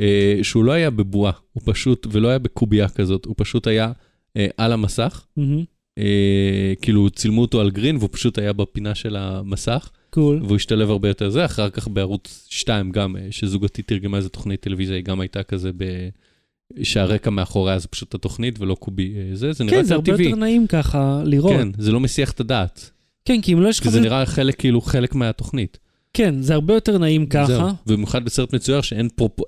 B: אה, שהוא לא היה בבועה, הוא פשוט, ולא היה בקובייה כזאת, הוא פשוט היה על המסך,
A: מהמם.
B: אה, כאילו צילמו אותו על גרין, והוא פשוט היה בפינה של המסך,
A: קול.
B: והוא השתלב הרבה יותר זה, אחר כך בערוץ 2 גם, אה, שזוגתי תרגמה איזה תוכנית טלוויזיה, היא גם הייתה כזה ב... שהרקע מאחוריה זה פשוט התוכנית ולא קובי אה, זה, זה נראה
A: כן, זה
B: יותר
A: הרבה
B: טבעי.
A: יותר נעים ככה לראות.
B: כן, זה לא מסיח את הדעת,
A: כן, כי אם לא יש לך...
B: כי זה נראה חלק, כאילו חלק מהתוכנית.
A: כן, זה הרבה יותר נעים
B: זהו.
A: ככה.
B: ובמיוחד בסרט מצויר שאין פרופ...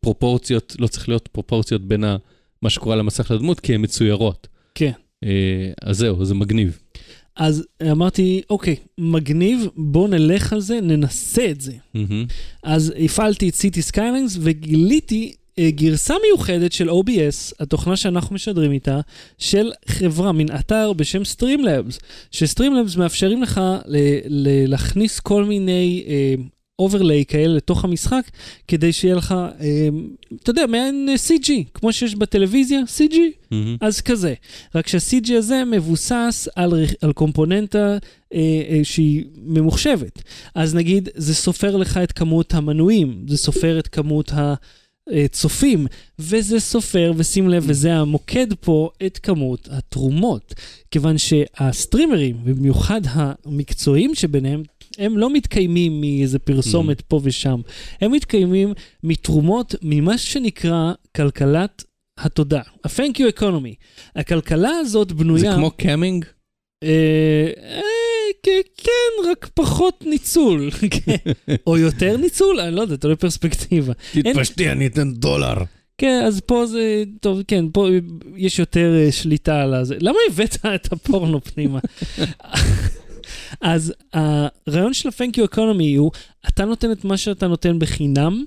B: פרופורציות, לא צריך להיות פרופורציות בין ה... מה שקורה על המסך לדמות, כי הן מצוירות.
A: כן.
B: אה, אז זהו, זה מגניב.
A: אז אמרתי, אוקיי, מגניב, בואו נלך על זה, ננסה את זה.
B: מהמם.
A: אז הפעלתי את Cities Skylines וגיליתי אה, גרסה מיוחדת של OBS, התוכנה שאנחנו משדרים איתה, של חברה, מין אתר בשם Streamlabs, ש-Streamlabs מאפשרים לך ל- ל- להכניס כל מיני overlay כאלה לתוך המשחק, כדי שיהיה לך, אה, אתה יודע, מעין אה, CG, כמו שיש בטלוויזיה, CG,
B: מהמם.
A: אז כזה. רק שה-CG הזה מבוסס על, על קומפוננטה אה, אה, שהיא ממוחשבת. אז נגיד, זה סופר לך את כמות המנויים, זה סופר את כמות הצופים, וזה סופר, ושים לב, וזה המוקד פה, את כמות התרומות. כיוון שה סטרימרים, ובמיוחד המקצועיים שביניהם, הם לא מתקיימים מאיזה פרסומת פה ושם, הם מתקיימים מתרומות ממה שנקרא כלכלת התודה, ה-Thank you economy. הכלכלה הזאת בנויה...
B: זה כמו camming?
A: אה, אה, כן, רק פחות ניצול. או יותר ניצול? אני לא יודע, תלוי פרספקטיבה.
B: תתפשטי, אני אתן דולר.
A: כן, אז פה זה, טוב, כן, פה יש יותר אה, שליטה על הזה. למה הבאת את הפורנו פנימה? אז הרעיון של ה-Thank you economy הוא, אתה נותן את מה שאתה נותן בחינם,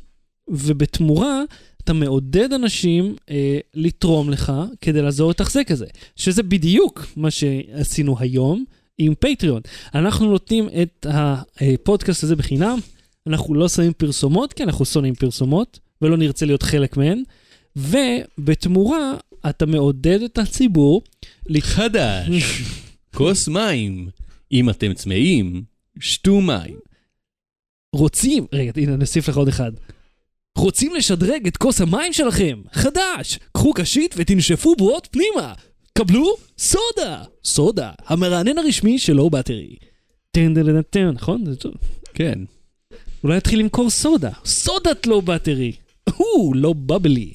A: ובתמורה אתה מעודד אנשים אה, לתרום לך כדי לעזור לתחזק את זה, שזה בדיוק מה שעשינו היום עם פטריון. אנחנו נותנים את הפודקאסט הזה בחינם, אנחנו לא שמים פרסומות, כי אנחנו שונאים פרסומות, ולא נרצה להיות חלק מהן, ובתמורה אתה מעודד את הציבור
B: חדש, כוס מים. אם אתם צמאים, שתו מים.
A: רוצים, רגע, הנה נוסיף לך עוד אחד. רוצים לשדרג את כוס המים שלכם? חדש! קחו קשית ותנשפו בועות פנימה. קבלו סודה! סודה, המרענן הרשמי של לואו באטרי. טן טן טן טן, נכון? זה טוב.
B: כן.
A: אולי נתחיל למכור סודה. סודת לואו באטרי. או, לא בבלי.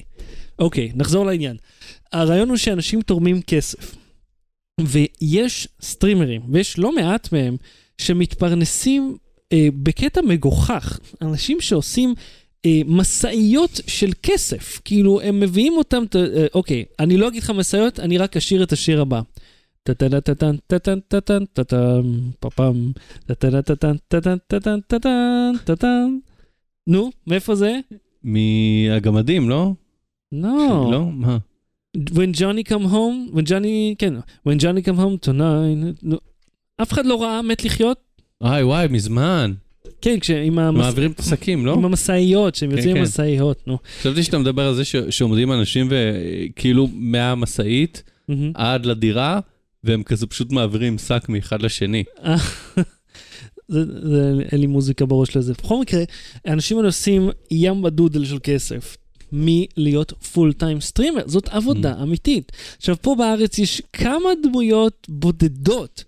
A: אוקיי, נחזור לעניין. הרעיון הוא שאנשים תורמים כסף. ויש סטרימרים, ויש לא מעט מהם, שמתפרנסים אה, בקטע מגוחך. אנשים שעושים אה, משאיות של כסף. כאילו, הם מביאים אותם, ת- אה, אוקיי, אני לא אגיד לך משאיות, אני רק אשיר את השיר הבא. פפם. נו, מאיפה זה?
B: מהגמדים, לא?
A: לא.
B: לא? מה?
A: When Johnny come home, when Johnny, כן, when Johnny come home tonight. אף אחד לא ראה מת לחיות?
B: וואי וואי, מזמן.
A: כן, כשעם המס...
B: מעבירים את השקים, לא?
A: עם המשאיות, שהם
B: כן,
A: יוצאים עם
B: כן.
A: המשאיות, נו.
B: חשבתי שאתה מדבר על זה שעומדים אנשים וכאילו מהמשאית. עד לדירה, והם כזה פשוט מעבירים שק מאחד לשני.
A: זה, זה, אין לי מוזיקה בראש לזה. בכל מקרה, האנשים האלה עושים ים בדודל של כסף. מלהיות full time streamer, זאת עבודה
B: Mm.
A: אמיתית. עכשיו, פה בארץ יש כמה דמויות בודדות,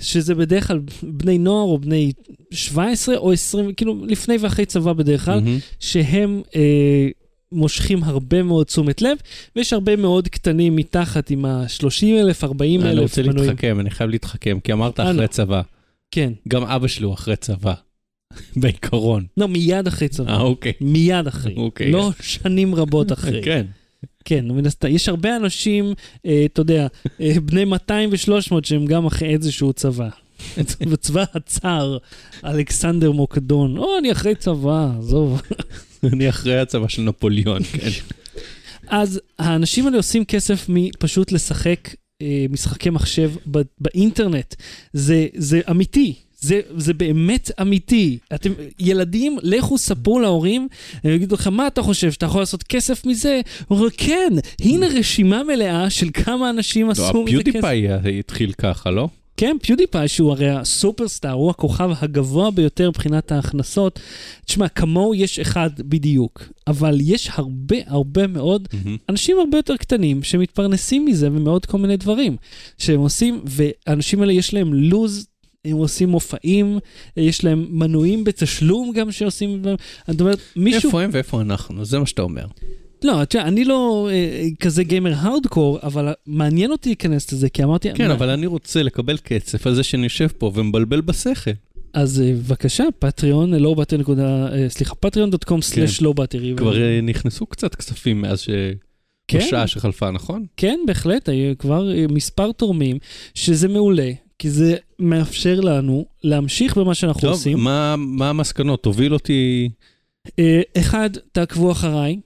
A: שזה בדרך כלל בני נוער או בני 17 או 20, כאילו לפני ואחרי צבא בדרך כלל,
B: מהמם.
A: שהם אה, מושכים הרבה מאוד תשומת לב, ויש הרבה מאוד קטנים מתחת עם ה-30 אלף, 40
B: אני רוצה להתחכם, אני חייב להתחכם, כי אמרת
A: אה,
B: אחרי
A: לא.
B: צבא.
A: כן.
B: גם אבא שלי הוא אחרי צבא. בעיקרון.
A: לא, מיד אחרי צבא.
B: אה, אוקיי.
A: מיד אחרי.
B: אוקיי.
A: לא שנים רבות אחרי.
B: כן.
A: כן, מן הסתם. יש הרבה אנשים, אה, אתה יודע, אה, בני 200 ו-300 שהם גם אחרי איזשהו צבא. בצבא הצאר, אלכסנדר מוקדון. או, אני אחרי צבא, עזוב.
B: אני אחרי הצבא של נפוליאון, כן.
A: אז האנשים האלה עושים כסף מפשוט לשחק אה, משחקי מחשב באינטרנט. זה, זה אמיתי. זה, זה באמת אמיתי. אתם, ילדים, לכו ספרו להורים, הם יגידו לכם, מה אתה חושב, שאתה יכול לעשות כסף מזה? הוא אומר, כן, הנה רשימה מלאה של כמה אנשים
B: לא,
A: עשו מזה כסף.
B: ה PewDiePie התחיל ככה, לא?
A: כן, PewDiePie, שהוא הרי ה superstar, הוא הכוכב הגבוה ביותר מבחינת ההכנסות. תשמע, כמוהו יש אחד בדיוק, אבל יש הרבה הרבה מאוד
B: מהמם.
A: אנשים הרבה יותר קטנים שמתפרנסים מזה ומעוד כל מיני דברים שהם עושים, והאנשים האלה יש להם לוז. הם עושים מופעים, יש להם מנויים בתשלום גם שעושים, את אומרת, מישהו,
B: איפה הם ואיפה אנחנו? זה מה שאתה אומר.
A: לא, תשמע, אני לא אה, כזה גיימר הארדקור, אבל מעניין אותי להיכנס לזה, כי אמרתי,
B: כן,
A: מה-
B: אבל אני רוצה לקבל כסף על זה שאני יושב פה ומבלבל בשכל.
A: אז אה, בבקשה, פטריון, לא באטרי נקודה, אה, סליחה, פטריון.קום סלש לא באטרי.
B: כבר אה, נכנסו קצת כספים מאז ש...
A: כן.
B: בשעה שחלפה, נכון?
A: כן, בהחלט, היו כבר אה, מספר תורמים, שזה מעולה, כי זה מאפשר לנו להמשיך במה שאנחנו
B: טוב,
A: עושים.
B: מה מה המסקנות? תוביל אותי...
A: אה, אחד, תעקבו אחריי.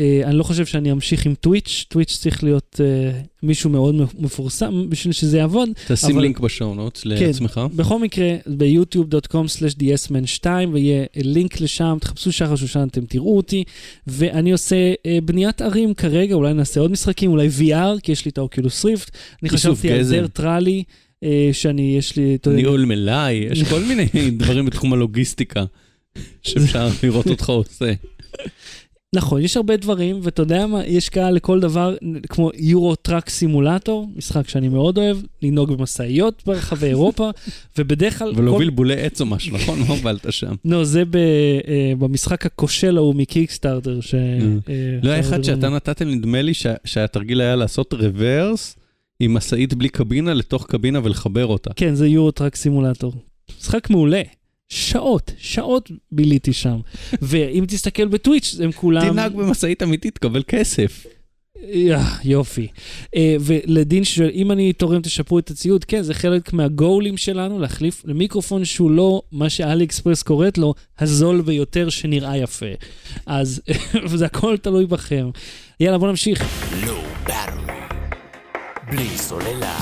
A: אה, אני לא חושב שאני אמשיך עם טוויץ', טוויץ' צריך להיות אה, מישהו מאוד מפורסם בשביל שזה יעבוד.
B: תשים
A: אבל-
B: לינק בשואו נוטס לעצמך.
A: בכל מקרה, ב-youtube.com/dsman2 ויהיה לינק לשם, תחפשו שחר שושן, אתם תראו אותי. ואני עושה אה, בניית ערים כרגע, אולי נעשה עוד משחקים, אולי VR, כי יש לי את ה Oculus Rift.
B: אני
A: חשבתי על. Dirt Rally, אה, שאני, יש לי,
B: ניהול מלאי, יש כל מיני דברים בתחום הלוגיסטיקה שאפשר לראות אותך עושה.
A: נכון, יש הרבה דברים, ואתה יודע מה, יש קהל לכל דבר, כמו Euro Truck Simulator, משחק שאני מאוד אוהב, לנהוג במשאיות ברחבי אירופה, ובדרך כלל...
B: ולהוביל בולי עץ או משהו, נכון? מה הובלת שם?
A: לא, זה ב, אה, במשחק הכושל ההוא מקיקסטארטר, ש... אה,
B: לא היה אחד שאתה נתת, נדמה לי שה- שהתרגיל היה לעשות רוורס עם משאית בלי קבינה לתוך קבינה ולחבר אותה.
A: כן, זה יורו-טראק סימולטור. משחק מעולה. שעות, שעות ביליתי שם. ואם תסתכל בטוויץ', הם כולם...
B: תנהג במשאית אמיתית, תקבל כסף.
A: יא, יופי. אה, ולדין שואל, אם אני תורם תשפרו את הציוד, כן, זה חלק מהגולים שלנו, להחליף למיקרופון שהוא לא מה שאלי אקספרס קוראת לו, הזול ביותר שנראה יפה. אז זה הכל תלוי בכם. יאללה, בוא נמשיך.
C: באטרי. בלי סוללה.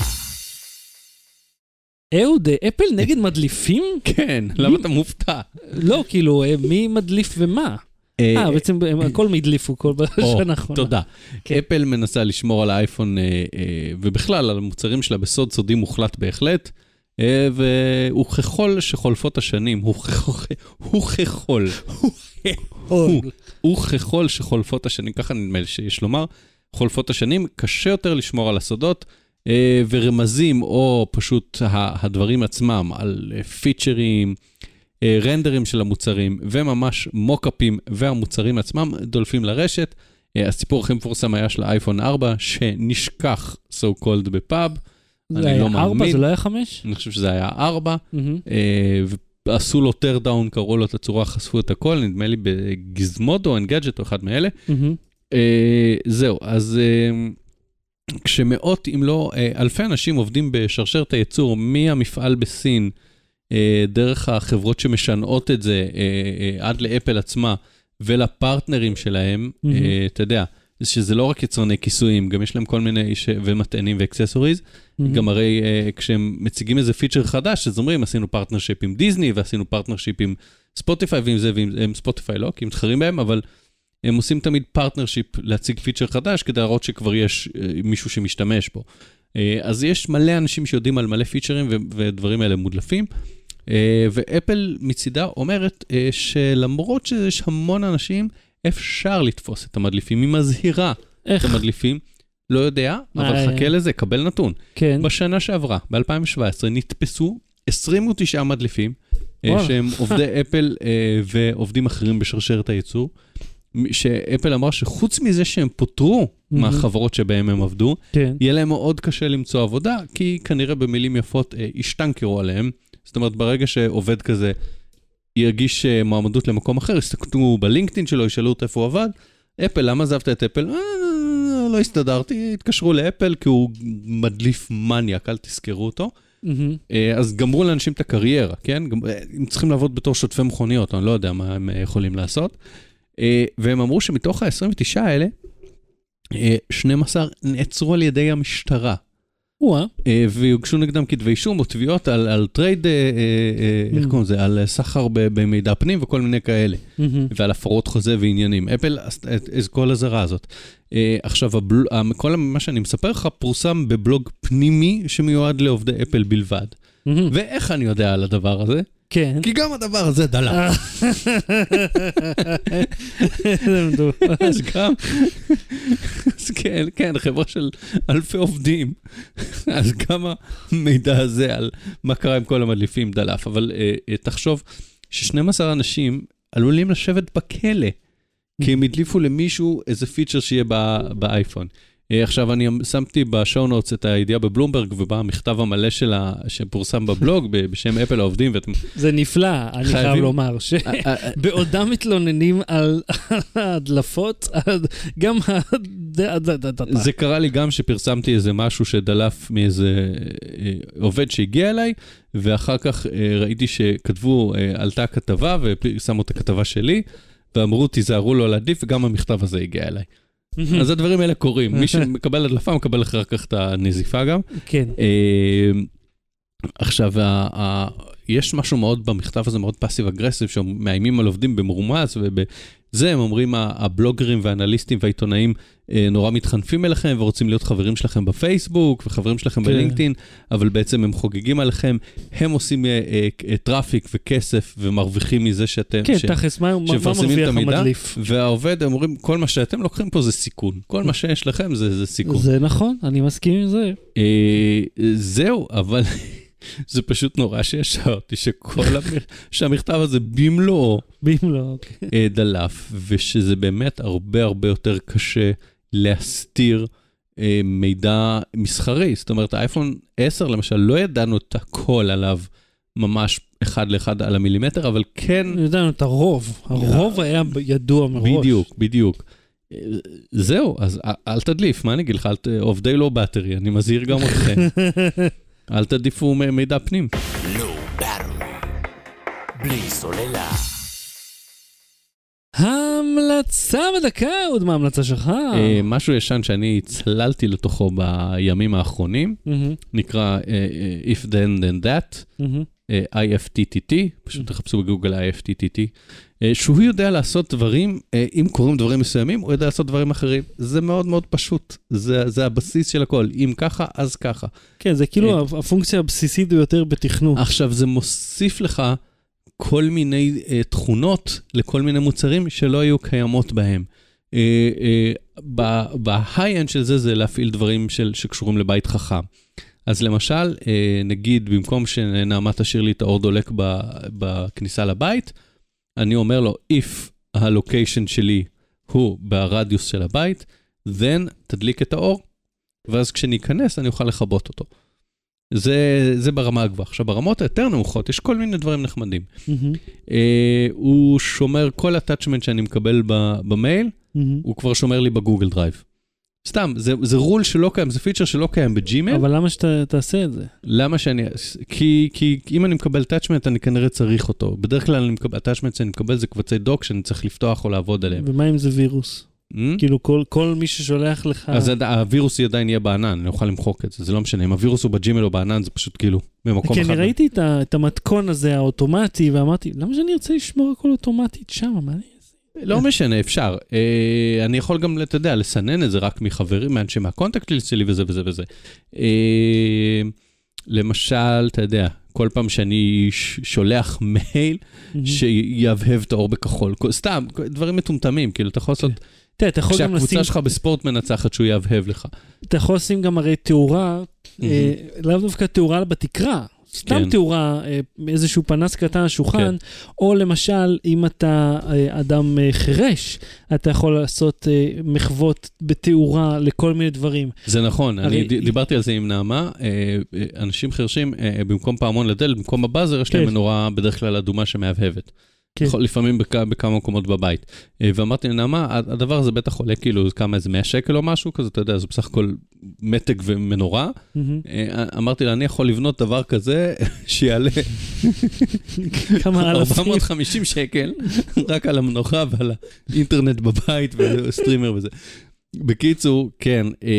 A: אהוד, אפל נגד מדליפים?
B: כן, למה אתה מופתע?
A: לא, כאילו, אה, מי מדליף ומה? אה, בעצם הם הכל הדליפו כל בשנה האחרונה.
B: תודה.
A: כן.
B: אפל מנסה לשמור על האייפון, אה, אה, ובכלל על המוצרים שלה בסוד סודי מוחלט בהחלט, אה, וככל שחולפות השנים, וככל, וככל שחולפות השנים, ככה נדמה לי שיש לומר, חולפות השנים, קשה יותר לשמור על הסודות. אה, ורמזים או פשוט הדברים עצמם על אה, פיצ'רים, אה, רנדרים של המוצרים וממש מוקאפים והמוצרים עצמם דולפים לרשת. אה, הסיפור הכי מפורסם היה של האייפון 4 שנשכח so called בפאב.
A: זה היה
B: לא
A: ארבע,
B: מאמין.
A: זה לא היה חמש?
B: אני חושב שזה היה 4.
A: מהמם.
B: אה, ועשו לו tear down, קראו לו את הצורה, חשפו את הכל, נדמה לי ב Gizmodo, Engadget או אחד מאלה.
A: מהמם.
B: אה, זהו, אז אה, כשמאות אם לא אה, אלפי אנשים עובדים בשרשרת הייצור מהמפעל בסין, דרך החברות שמשנעות את זה עד ל Apple עצמה ולפרטנרים שלהם,
A: מהמם.
B: אה, אתה יודע, שזה לא רק יצרני כיסויים, גם יש להם כל מיני, ש... ומטענים ו accessories,
A: מהמם.
B: גם הרי כשהם מציגים איזה feature חדש, אז אומרים, עשינו partnership עם דיסני, ועשינו partnership עם Spotify, ועם זה, ועם עם Spotify לא, כי הם מתחרים בהם, אבל הם עושים תמיד partnership להציג feature חדש, כדי להראות שכבר יש אה, מישהו שמשתמש בו. אה, אז יש מלא אנשים שיודעים על מלא פיצ'רים, ודברים האלה מודלפים. אה, ואפל מצידה אומרת שלמרות שיש המון אנשים, אפשר לתפוס את המדליפים. היא מזהירה את
A: איך?
B: המדליפים. לא יודע, אבל
A: אה,
B: חכה לזה, קבל נתון.
A: כן.
B: בשנה שעברה, ב-2017, נתפסו 29 מדליפים,
A: וואלה.
B: שהם עובדי אפל ועובדים אחרים בשרשרת הייצור, שאפל אמרה שחוץ מזה שהם פוטרו
A: מהמם.
B: מהחברות שבהם הם עבדו,
A: כן.
B: יהיה להם מאוד קשה למצוא עבודה, כי כנראה במילים יפות אה, השטנקרו עליהם. זאת אומרת, ברגע שעובד כזה ירגיש אה, מועמדות למקום אחר, יסתכלו בלינקדאין שלו, ישאלו אותו איפה הוא עבד. אפל, למה עזבת את אפל? "אה, לא הסתדרתי, התקשרו לאפל כי הוא מדליף מניאק, אל תזכרו אותו. אה, אז גמרו לאנשים את הקריירה, כן? אה, הם צריכים לעבוד בתור שוטפי מכוניות, אני לא יודע מה הם יכולים לעשות. אה, והם אמרו שמתוך ה-29 האלה, אה, 12 נעצרו על ידי המשטרה.
A: וואה.
B: אה, ויוגשו נגדם כתבי אישום או תביעות על, על trade, אה, אה, אה, איך
A: Mm.
B: קוראים לזה? על אה, סחר במידע פנים וכל מיני כאלה.
A: מהמם.
B: ועל הפרות חוזה ועניינים. Apple את כל הזרה הזאת. אה, עכשיו, הבל... כל מה שאני מספר לך פורסם בבלוג פנימי שמיועד לעובדי Apple בלבד.
A: מהמם.
B: ואיך אני יודע על הדבר הזה?
A: כן.
B: כי גם הדבר הזה דלף.
A: אה. זה מדהים.
B: אז גם, אז כן, כן, חברה של אלפי עובדים. אז גם המידע הזה על מה קרה עם כל המדליפים דלף. אבל אה, אה, תחשוב ש-12 אנשים עלולים לשבת בכלא, כי הם הדליפו למישהו איזה פיצ'ר שיהיה באייפון. אה, עכשיו, אני שמתי בשואו נוטס את הידיעה בבלומברג, ובא המכתב המלא שלה, שפורסם בבלוג בשם אפל העובדים, ואתם...
A: זה נפלא, אני חייב
B: חייבים-
A: לומר,
B: אה, אה, אה,
A: שבעודם מתלוננים על ההדלפות, גם ה...
B: זה קרה לי גם שפרסמתי איזה משהו שדלף מאיזה עובד שהגיע אליי, ואחר כך ראיתי שכתבו, עלתה כתבה ושמו את הכתבה שלי, ואמרו תיזהרו לא להדליף, וגם המכתב הזה הגיע אליי. אז הדברים האלה קורים. מי שמקבל הדלפה מקבל אחר כך את הנזיפה גם.
A: כן.
B: אה, עכשיו, יש משהו מאוד במכתב הזה, מאוד פאסיב אגרסיב, שמאיימים על עובדים במרומז ובזה, הם אומרים, הבלוגרים והאנליסטים והעיתונאים אה, נורא מתחנפים אליכם ורוצים להיות חברים שלכם בפייסבוק וחברים שלכם
A: כן.
B: בלינקדאין, אבל בעצם הם חוגגים עליכם, הם עושים אה, אה, traffic וכסף ומרוויחים מזה שאתם...
A: כן,
B: ש-
A: תכלס, מה מה- מרוויח
B: המידע,
A: המדליף?
B: והעובד, הם אומרים, כל מה שאתם לוקחים פה זה סיכון. כל מה שיש לכם זה, זה סיכון.
A: זה נכון, אני מסכים עם זה.
B: זהו, אבל זה פשוט נורא שישרתי שכל המ... שהמכתב הזה במלואו
A: במלוא.
B: אה, דלף, ושזה באמת הרבה הרבה יותר קשה להסתיר אה, מידע מסחרי. זאת אומרת, האייפון 10 למשל, לא ידענו את הכל עליו ממש אחד לאחד על המילימטר, אבל כן...
A: ידענו את הרוב, הרוב היה ידוע מראש.
B: בדיוק, בדיוק. אה, זהו, אז אל- תדליף, מה אני אגיד לך? עובדי לא באטרי, אני מזהיר גם אתכם. אל תדליפו מ- מידע פנים.
C: לא. בלי סוללה.
A: המלצה בדקה, עוד מה ההמלצה שלך?
B: אה, משהו ישן שאני צללתי לתוכו בימים האחרונים, נקרא אה, אה, If Then Then That. אה, IFTTT, פשוט תחפשו בגוגל IFTTT, אה, שהוא יודע לעשות דברים, אה, אם קורים דברים מסוימים, הוא יודע לעשות דברים אחרים. זה מאוד מאוד פשוט, זה, זה הבסיס של הכל, אם ככה, אז ככה.
A: כן, זה כאילו הפונקציה הבסיסית ביותר בתכנות.
B: עכשיו, זה מוסיף לך כל מיני תכונות לכל מיני מוצרים שלא היו קיימות בהם. ב high-end של זה, זה להפעיל דברים של, שקשורים לבית חכם. אז למשל, אה, נגיד, במקום שנעמה תשאיר לי את האור דולק בכניסה לבית, אני אומר לו, if ה location שלי הוא ברדיוס של הבית, then תדליק את האור, ואז כשניכנס אני אוכל לכבות אותו. זה, זה ברמה הגבוהה. עכשיו, ברמות היותר נמוכות יש כל מיני דברים נחמדים.
A: Mm-hmm,
B: אה, הוא שומר כל attachment שאני מקבל ב, במייל,
A: Mm-hmm.
B: הוא כבר שומר לי בגוגל דרייב. סתם, זה, זה רול שלא קיים, זה פיצ'ר שלא קיים בג'ימייל.
A: אבל למה שאתה תעשה את זה?
B: למה שאני... כי, כי אם אני מקבל attachment, אני כנראה צריך אותו. בדרך כלל ה attachment שאני מקבל זה קבצי doc שאני צריך לפתוח או לעבוד עליהם.
A: ומה אם זה וירוס?
B: Mm?
A: כאילו כל- כל מי ששולח לך...
B: אז הווירוס עדיין יהיה בענן, אני אוכל למחוק את זה, זה לא משנה. אם הווירוס הוא בג'ימייל או בענן, זה פשוט כאילו במקום
A: כי
B: אחד.
A: אני ראיתי את המתכון הזה האוטומטי, ואמרתי, למה שאני ארצה לשמור הכל אוטומטית שם? מה אני...
B: לא משנה, אפשר. אה, אני יכול גם, אתה יודע, לסנן את זה רק מחברים, מאנשים מה contact שלי וזה וזה וזה. אה, למשל, אתה יודע, כל פעם שאני שולח מייל, שיהבהב את האור בכחול. סתם, דברים מטומטמים, כאילו, אתה יכול לעשות,
A: תראה, אתה יכול גם לשים...
B: כשהקבוצה שלך בספורט מנצחת, שהוא יהבהב לך.
A: אתה יכול לשים גם הרי תאורה, אה, לאו דווקא תאורה בתקרה. סתם
B: כן.
A: תאורה, אה, איזשהו פנס קטן על השולחן, או למשל, אם אתה אה, אדם אה, חירש, אתה יכול לעשות מחוות בתאורה לכל מיני דברים.
B: זה נכון, אני
A: הרי-
B: ד- דיברתי על זה עם נעמה, אנשים חרשים, אה, במקום פעמון לדלת, במקום הבאזר, יש להם
A: כן.
B: מנורה בדרך כלל אדומה שמהבהבת.
A: כן.
B: לפעמים בכ- בכמה מקומות בבית. אה, ואמרתי לנעמה, הדבר הזה בטח עולה כאילו כמה, איזה 100 שקל או משהו כזה, אתה יודע, זה בסך הכל מתג ומנורה. אה, אמרתי לה, אני יכול לבנות דבר כזה שיעלה
A: כמה אלפים.
B: 450 שקל, רק על המנורה ועל האינטרנט בבית וסטרימר וזה. בקיצור, כן, אה,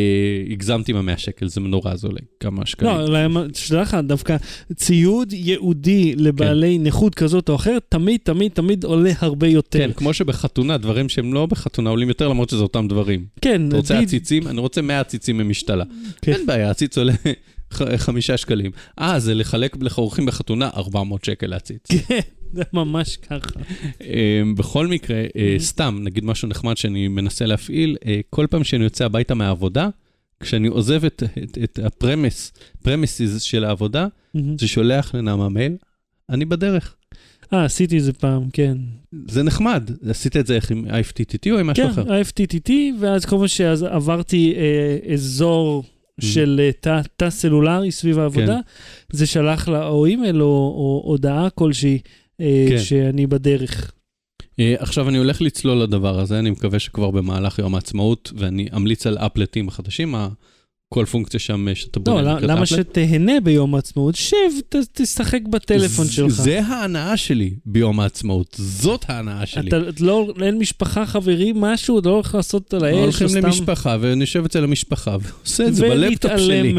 B: הגזמתי עם ה-100 שקל, זה מנורה, זה עולה כמה שקלים.
A: לא, למה- שתדע לך, דווקא ציוד ייעודי לבעלי נכות כזאת או אחרת, תמיד, תמיד, תמיד עולה הרבה יותר.
B: כן, כמו שבחתונה, דברים שהם לא בחתונה עולים יותר, למרות שזה אותם דברים.
A: כן,
B: אתה רוצה עציצים? אני רוצה 100 עציצים ממשתלה.
A: כן.
B: אין בעיה, עציץ עולה חמישה שקלים. אה, זה לחלק לאורחים בחתונה 400 שקל לעציץ.
A: כן, זה ממש ככה.
B: אה, בכל מקרה, אה, סתם, נגיד משהו נחמד שאני מנסה להפעיל, אה, כל פעם שאני יוצא הביתה מהעבודה, כשאני עוזב את, את, את ה premises, premises של העבודה,
A: Mm-hmm.
B: זה שולח לנעמה מייל, אני בדרך.
A: אה, עשיתי את זה פעם, כן.
B: זה נחמד. עשית את זה איך עם IFTTT או עם משהו
A: כן,
B: אחר?
A: IFTTT, ואז כל פעם שעברתי אה, אזור
B: Mm-hmm.
A: של אה, תא תא סלולרי סביב העבודה,
B: כן.
A: זה שלח לה או אימייל או, או הודעה כלשהי אה,
B: כן.
A: שאני בדרך.
B: אה, עכשיו אני הולך לצלול לדבר הזה, אני מקווה שכבר במהלך יום העצמאות, ואני אמליץ על אפלטים החדשים, כל פונקציה שם אה, שאתה
A: לא,
B: בונה.
A: למה-
B: נקראת
A: למה. שתהנה ביום העצמאות? שב, ת- תשחק בטלפון
B: ז-
A: שלך.
B: זה ההנאה שלי ביום העצמאות, זאת ההנאה שלי.
A: אתה לא, אין משפחה, חברים, משהו, אתה לא הולך לעשות על האש,
B: הולכים
A: או סתם...
B: למשפחה ונשב אצל המשפחה ועושה את זה בלפטופ שלי.
A: ולהתעלם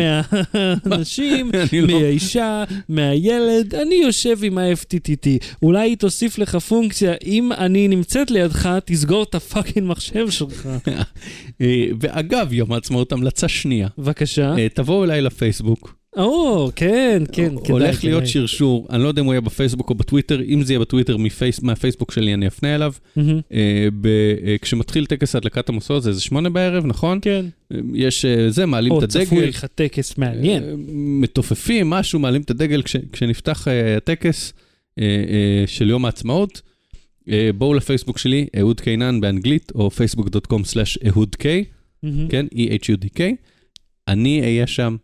A: מהאנשים,
B: לא-
A: מהאישה, מהילד, אני יושב עם ה-FTTT. אולי היא תוסיף לך פונקציה, אם אני נמצאת לידך, תסגור את הפאקינג מחשב שלך.
B: אה, ואגב, יום העצמאות, המלצה שנייה.
A: בבקשה.
B: אה, תבואו אליי לפייסבוק.
A: או, כן, כן, כדאי.
B: הולך להיות. שרשור, אני לא יודע אם הוא יהיה בפייסבוק או בטוויטר, אם זה יהיה בטוויטר מהפייסבוק שלי אני אפנה אליו. אה, ב- אה, כשמתחיל טקס הדלקת המסורת זה איזה שמונה בערב, נכון?
A: כן.
B: יש זה, מעלים
A: או,
B: את הדגל.
A: צפוי לך טקס מעניין.
B: מתופפים, משהו, מעלים את הדגל כש, כשנפתח הטקס של יום העצמאות. בואו לפייסבוק שלי, אהוד קינן באנגלית, או
A: facebook.com/ehudk.
B: כן? E-H-U-D-K. אני אהיה שם,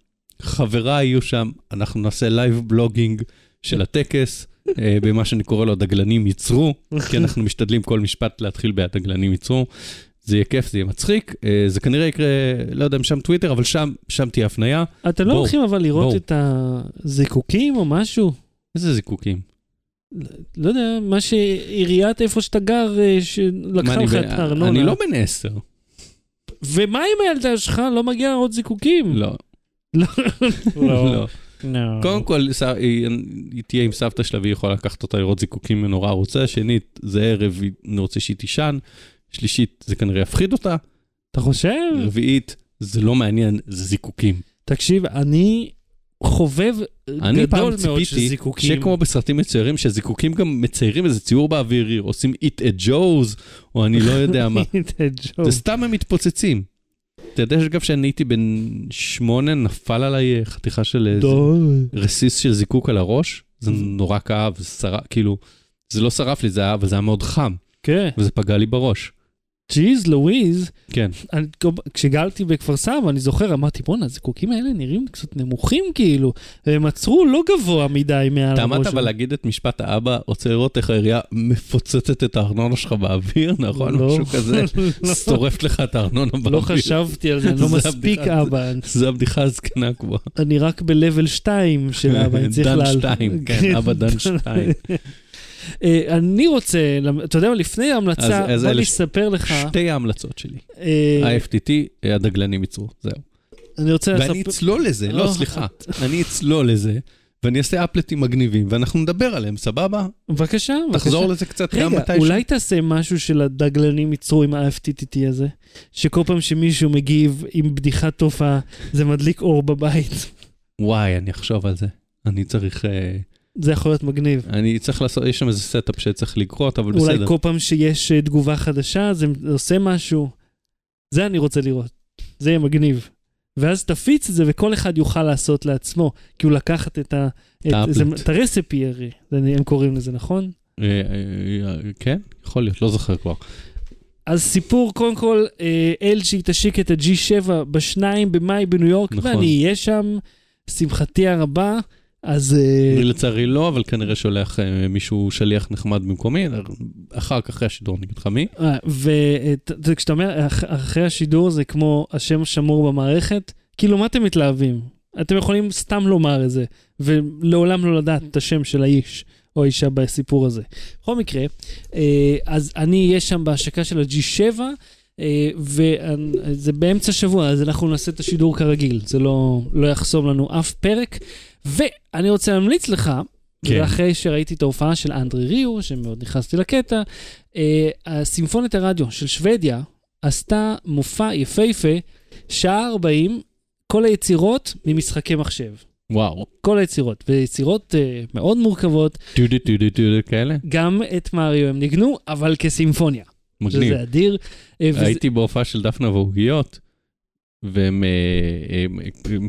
B: חבריי יהיו שם, אנחנו נעשה live blogging של הטקס, אה, במה שאני קורא לו הדגלנים ייצרו, כי אנחנו משתדלים כל משפט להתחיל ב"הדגלנים ייצרו". זה יהיה כיף, זה יהיה מצחיק, אה, זה כנראה יקרה, לא יודע אם שם טוויטר, אבל שם, שם תהיה הפנייה.
A: אתם לא הולכים אבל לראות
B: בואו.
A: את הזיקוקים או משהו?
B: איזה זיקוקים.
A: לא יודע, מה שעיריית איפה שאתה גר, אה, שלקחה לך את הארנונה.
B: אני לא בן עשר.
A: ומה עם הילדה שלך? לא מגיע עוד זיקוקים?
B: לא,
A: לא.
B: לא.
A: לא.
B: קודם כל, היא היא תהיה עם סבתא שלה והיא יכולה לקחת אותה לראות זיקוקים אם נורא רוצה. שנית, זה ערב, אני רוצה שהיא תישן. שלישית, זה כנראה יפחיד אותה.
A: אתה חושב?
B: רביעית, זה לא מעניין, זה זיקוקים.
A: תקשיב, אני חובב
B: אני
A: גדול מאוד של זיקוקים.
B: שיהיה כמו בסרטים מצוירים, שזיקוקים גם מציירים איזה ציור באוויר, עושים eat a Joe's, או אני לא יודע מה. זה סתם הם מתפוצצים. אתה יודע שאגב שאני הייתי בן שמונה, נפל עליי חתיכה של איזה. רסיס של זיקוק על הראש, זה נורא כאב, זה שרף, כאילו, זה לא שרף לי, זה היה, אבל זה היה מאוד חם,
A: כן.
B: וזה פגע לי בראש.
A: ג'יז לואיז,
B: כן.
A: כשגלתי בכפר סבא, אני זוכר, אמרתי, בואנה, הזיקוקים האלה נראים קצת נמוכים כאילו, והם עצרו לא גבוה מדי מעל הראש.
B: אתה עמדת אבל להגיד את משפט האבא, רוצה לראות איך העירייה מפוצצת את הארנונה שלך באוויר, נכון?
A: לא,
B: משהו כזה,
A: לא.
B: שורפת לך את הארנונה לא באוויר.
A: לא חשבתי על זה, אני לא מספיק אבא.
B: זה הבדיחה הזקנה כבר.
A: אני רק ב-level 2 של אבא, אני צריך... לעלות.
B: דן
A: 2,
B: כן, כן, אבא דן
A: 2. אני רוצה, אתה יודע מה, לפני ההמלצה,
B: אז-
A: בוא אני
B: ש-
A: אספר לך.
B: שתי ההמלצות שלי.
A: אה,
B: ה-FTT, הדגלנים ייצרו, זהו.
A: אני רוצה
B: ואני
A: לספר...
B: אצלול לזה, לא,
A: לא,
B: סליחה. אני אצלול לזה, ואני אעשה אפלטים מגניבים, ואנחנו נדבר עליהם, סבבה?
A: בבקשה, בבקשה.
B: תחזור לזה קצת גם
A: רגע,
B: מתישהו.
A: אולי תעשה משהו של הדגלנים ייצרו עם ה-FTTT הזה? שכל פעם שמישהו מגיב עם בדיחת תופעה, זה מדליק אור בבית.
B: וואי, אני אחשוב על זה. אני צריך... אה,
A: זה יכול להיות מגניב.
B: אני צריך לעשות, יש שם איזה setup שצריך לקרות, אבל
A: אולי
B: בסדר.
A: כל פעם שיש אה, תגובה חדשה, זה עושה משהו. זה אני רוצה לראות. זה יהיה מגניב. ואז תפיץ את זה וכל אחד יוכל לעשות לעצמו. כי הוא לקחת את ה... את,
B: ה applet.
A: זה, את ה recipe הרי, הם קוראים לזה, נכון?
B: אה, אה, כן, יכול להיות, לא זוכר כבר.
A: אז סיפור, קודם כל, LG תשיק את ה-G7 ב-2 במאי בניו יורק,
B: נכון.
A: ואני אהיה שם, שמחתי הרבה, אז... אה,
B: אני לצערי לא, אבל כנראה שולח אה, מישהו, שליח נחמד במקומי, אחר כך אחרי השידור אני אגיד לך מי.
A: וכשאתה אומר, אח- אחרי השידור זה כמו השם שמור במערכת, כאילו, מה אתם מתלהבים? אתם יכולים סתם לומר את זה, ולעולם לא לדעת את השם של האיש או האישה בסיפור הזה. בכל מקרה, אה, אז אני אהיה שם בהשקה של ה-G7, אה, וזה באמצע שבוע, אז אנחנו נעשה את השידור כרגיל, זה לא, לא יחסום לנו אף פרק. ואני רוצה להמליץ לך,
B: כן.
A: ואחרי שראיתי את ההופעה של אנדרי ריו, שמאוד נכנסתי לקטע, אה, הסימפוניית הרדיו של שוודיה עשתה מופע יפהפה, שעה 40, כל היצירות ממשחקי מחשב.
B: וואו,
A: כל היצירות, ויצירות אה, מאוד מורכבות,
B: טודו טודו טודו כאלה,
A: גם את מריו הם ניגנו, אבל כסימפוניה.
B: מגניב.
A: שזה אדיר. אה, וזה-
B: הייתי בהופעה של דפנה ועוגיות, והם... אה,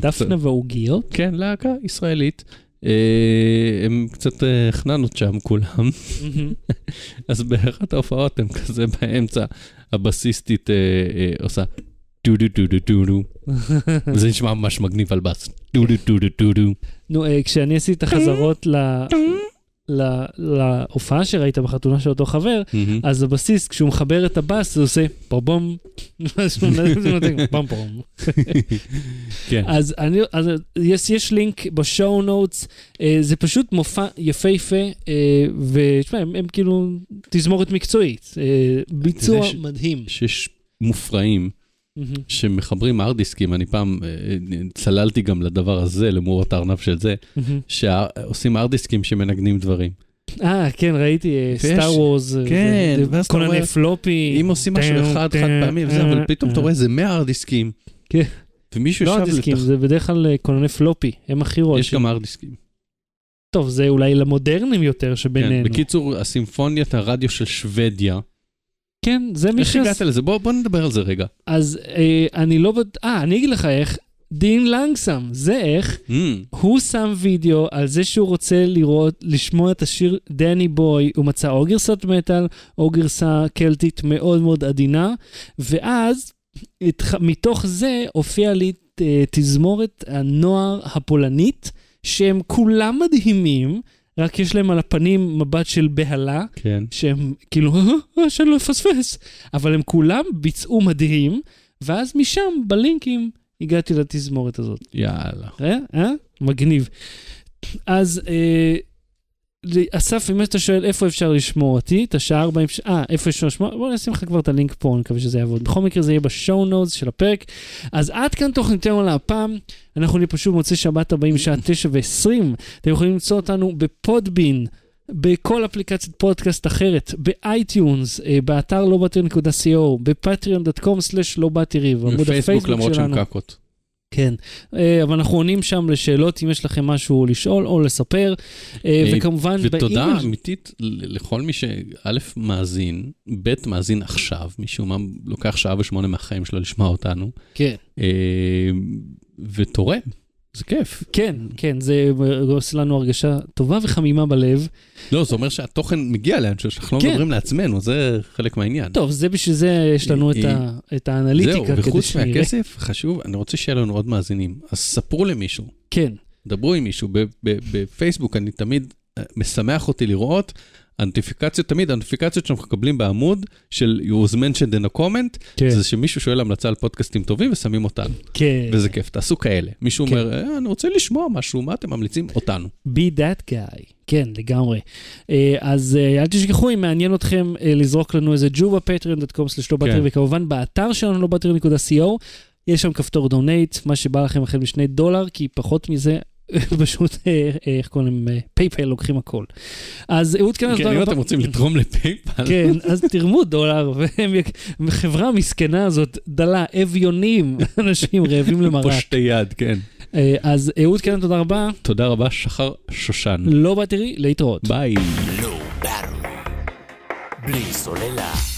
A: דפנה ועוגיות?
B: כן, להקה ישראלית. אה, הם קצת אה, חננות שם כולם. אז באחת ההופעות הם כזה באמצע, הבסיסטית עושה דו דו דו דו דו דו, וזה נשמע ממש מגניב על בס. דו דו דו דו דו דו.
A: נו, כשאני עשיתי את החזרות ל- להופעה שראית בחתונה של אותו חבר. אז הבסיס, כשהוא מחבר את הבאס, זה עושה פום פום.
B: כן,
A: אז אני, אז יש, יש לינק בשואו נוטס, אה, זה פשוט מופע יפהפה, אה, ותשמע, הם, הם כאילו תזמורת מקצועית, אה, ביצוע
B: ש-
A: מדהים.
B: שיש מופרעים
A: מהמם.
B: שמחברים הארד דיסקים, אני פעם אה, צללתי גם לדבר הזה, למורות הארנב של זה,
A: מהמם.
B: שעושים הארד דיסקים שמנגנים דברים.
A: אה, כן, ראיתי סטאר וורס,
B: כן, ואז אתה
A: קונני
B: רואה-
A: פלופי.
B: אם עושים משהו אחד, חד פעמי וזה, אבל פתאום אתה רואה איזה 100 הארד דיסקים.
A: כן.
B: ומישהו
A: לא
B: ישב
A: הדיסקים,
B: לתח...
A: זה בדרך כלל אה, קונני פלופי, הם הכי
B: יש
A: רועשים.
B: גם הארד דיסקים.
A: טוב, זה אולי למודרניים יותר
B: כן,
A: שבינינו.
B: בקיצור, הסימפוניית הרדיו של שוודיה.
A: כן, זה מי
B: איך
A: שעש...
B: הגעת לזה? בוא בוא נדבר על זה רגע.
A: אז אה, אני לא... אה, אני אגיד לך איך. דין לנגסם, זה איך.
B: Mm,
A: הוא שם וידאו על זה שהוא רוצה לראות, לשמוע את השיר דני בוי, הוא מצא או גרסת מטאל או גרסה קלטית מאוד מאוד עדינה, ואז התח... מתוך זה הופיע לי אה, תזמורת הנוער הפולנית, שהם כולם מדהימים, רק יש להם על הפנים מבט של בהלה,
B: כן.
A: שהם כאילו, "אה, אה, שאני לא אפספס, אבל הם כולם ביצעו מדהים, ואז משם, בלינקים, הגעתי לתזמורת הזאת.
B: יאללה.
A: אה? אה? מגניב. אז אה, אסף, אם אתה שואל איפה אפשר לשמוע אותי, את השעה 40, ש- אה, איפה אפשר לשמוע, בוא נשים לך כבר את הלינק פה, אני מקווה שזה יעבוד. בכל מקרה זה יהיה בשואו נוטס של הפרק. אז עד כאן תוכניתנו להפעם, אנחנו נהיה פשוט מוצאי שבת הבאים בשעה 9 ו-20. אתם יכולים למצוא אותנו בפודבין. בכל אפליקציית פודקאסט אחרת, ב iTunes, אה, באתר לא באטרי.co, ב patreon.com/לא באטרי, בעמוד
B: בפייסבוק
A: הפייסבוק
B: למרות
A: שלנו.
B: שהם קקות.
A: כן, אה, אבל אנחנו עונים שם לשאלות אם יש לכם משהו לשאול או לספר, אה,
B: אה,
A: וכמובן
B: ותודה
A: באימייל.
B: אמיתית ל- לכל מי שא' מאזין, ב' מאזין עכשיו, משום מה לוקח שעה ושמונה מהחיים שלו לשמוע אותנו,
A: כן,
B: ותורם, זה כיף.
A: כן, כן, זה עושה לנו הרגשה טובה וחמימה בלב.
B: לא, זה אומר שהתוכן מגיע לאנשהו, שאנחנו לא
A: כן.
B: מדברים לעצמנו, זה חלק מהעניין.
A: טוב, זה בשביל זה יש לנו את ה- את האנליטיקה.
B: זהו, וחוץ. מהכסף, חשוב, אני רוצה שיהיה לנו עוד מאזינים. אז ספרו למישהו,
A: כן,
B: דברו עם מישהו. בפייסבוק אני תמיד, אה, משמח אותי לראות הנוטיפיקציות, תמיד הנוטיפיקציות שאנחנו מקבלים בעמוד של you was mentioned in a comment,
A: כן,
B: זה שמישהו שואל המלצה על פודקאסטים טובים ושמים אותנו,
A: כן.
B: וזה כיף, תעשו כאלה. מישהו
A: כן.
B: אומר, "אה, אני רוצה לשמוע משהו, מה אתם ממליצים? אותנו.
A: be that guy. כן, לגמרי. אה, אז אה, אל תשכחו, אם מעניין אתכם אה, לזרוק לנו איזה ג'ו ב patreon.com/לא
B: כן.
A: וכמובן באתר שלנו לא באטרי.co, יש שם כפתור donate, מה שבא לכם החל משני דולר, כי פחות מזה, פשוט, אה, אה, איך קוראים להם, PayPal לוקחים הכל. אז אהוד כאן,
B: כן, אם אתם רוצים לתרום ל PayPal,
A: כן, אז תרמו דולר, החברה המסכנה הזאת דלה, אביונים, אנשים רעבים למרק.
B: פושטי יד, כן.
A: אה, אז אהוד כאן, תודה רבה.
B: תודה רבה, שחר שושן.
A: לא באטרי, להתראות.
B: ביי.
C: Low Battery. בלי סוללה.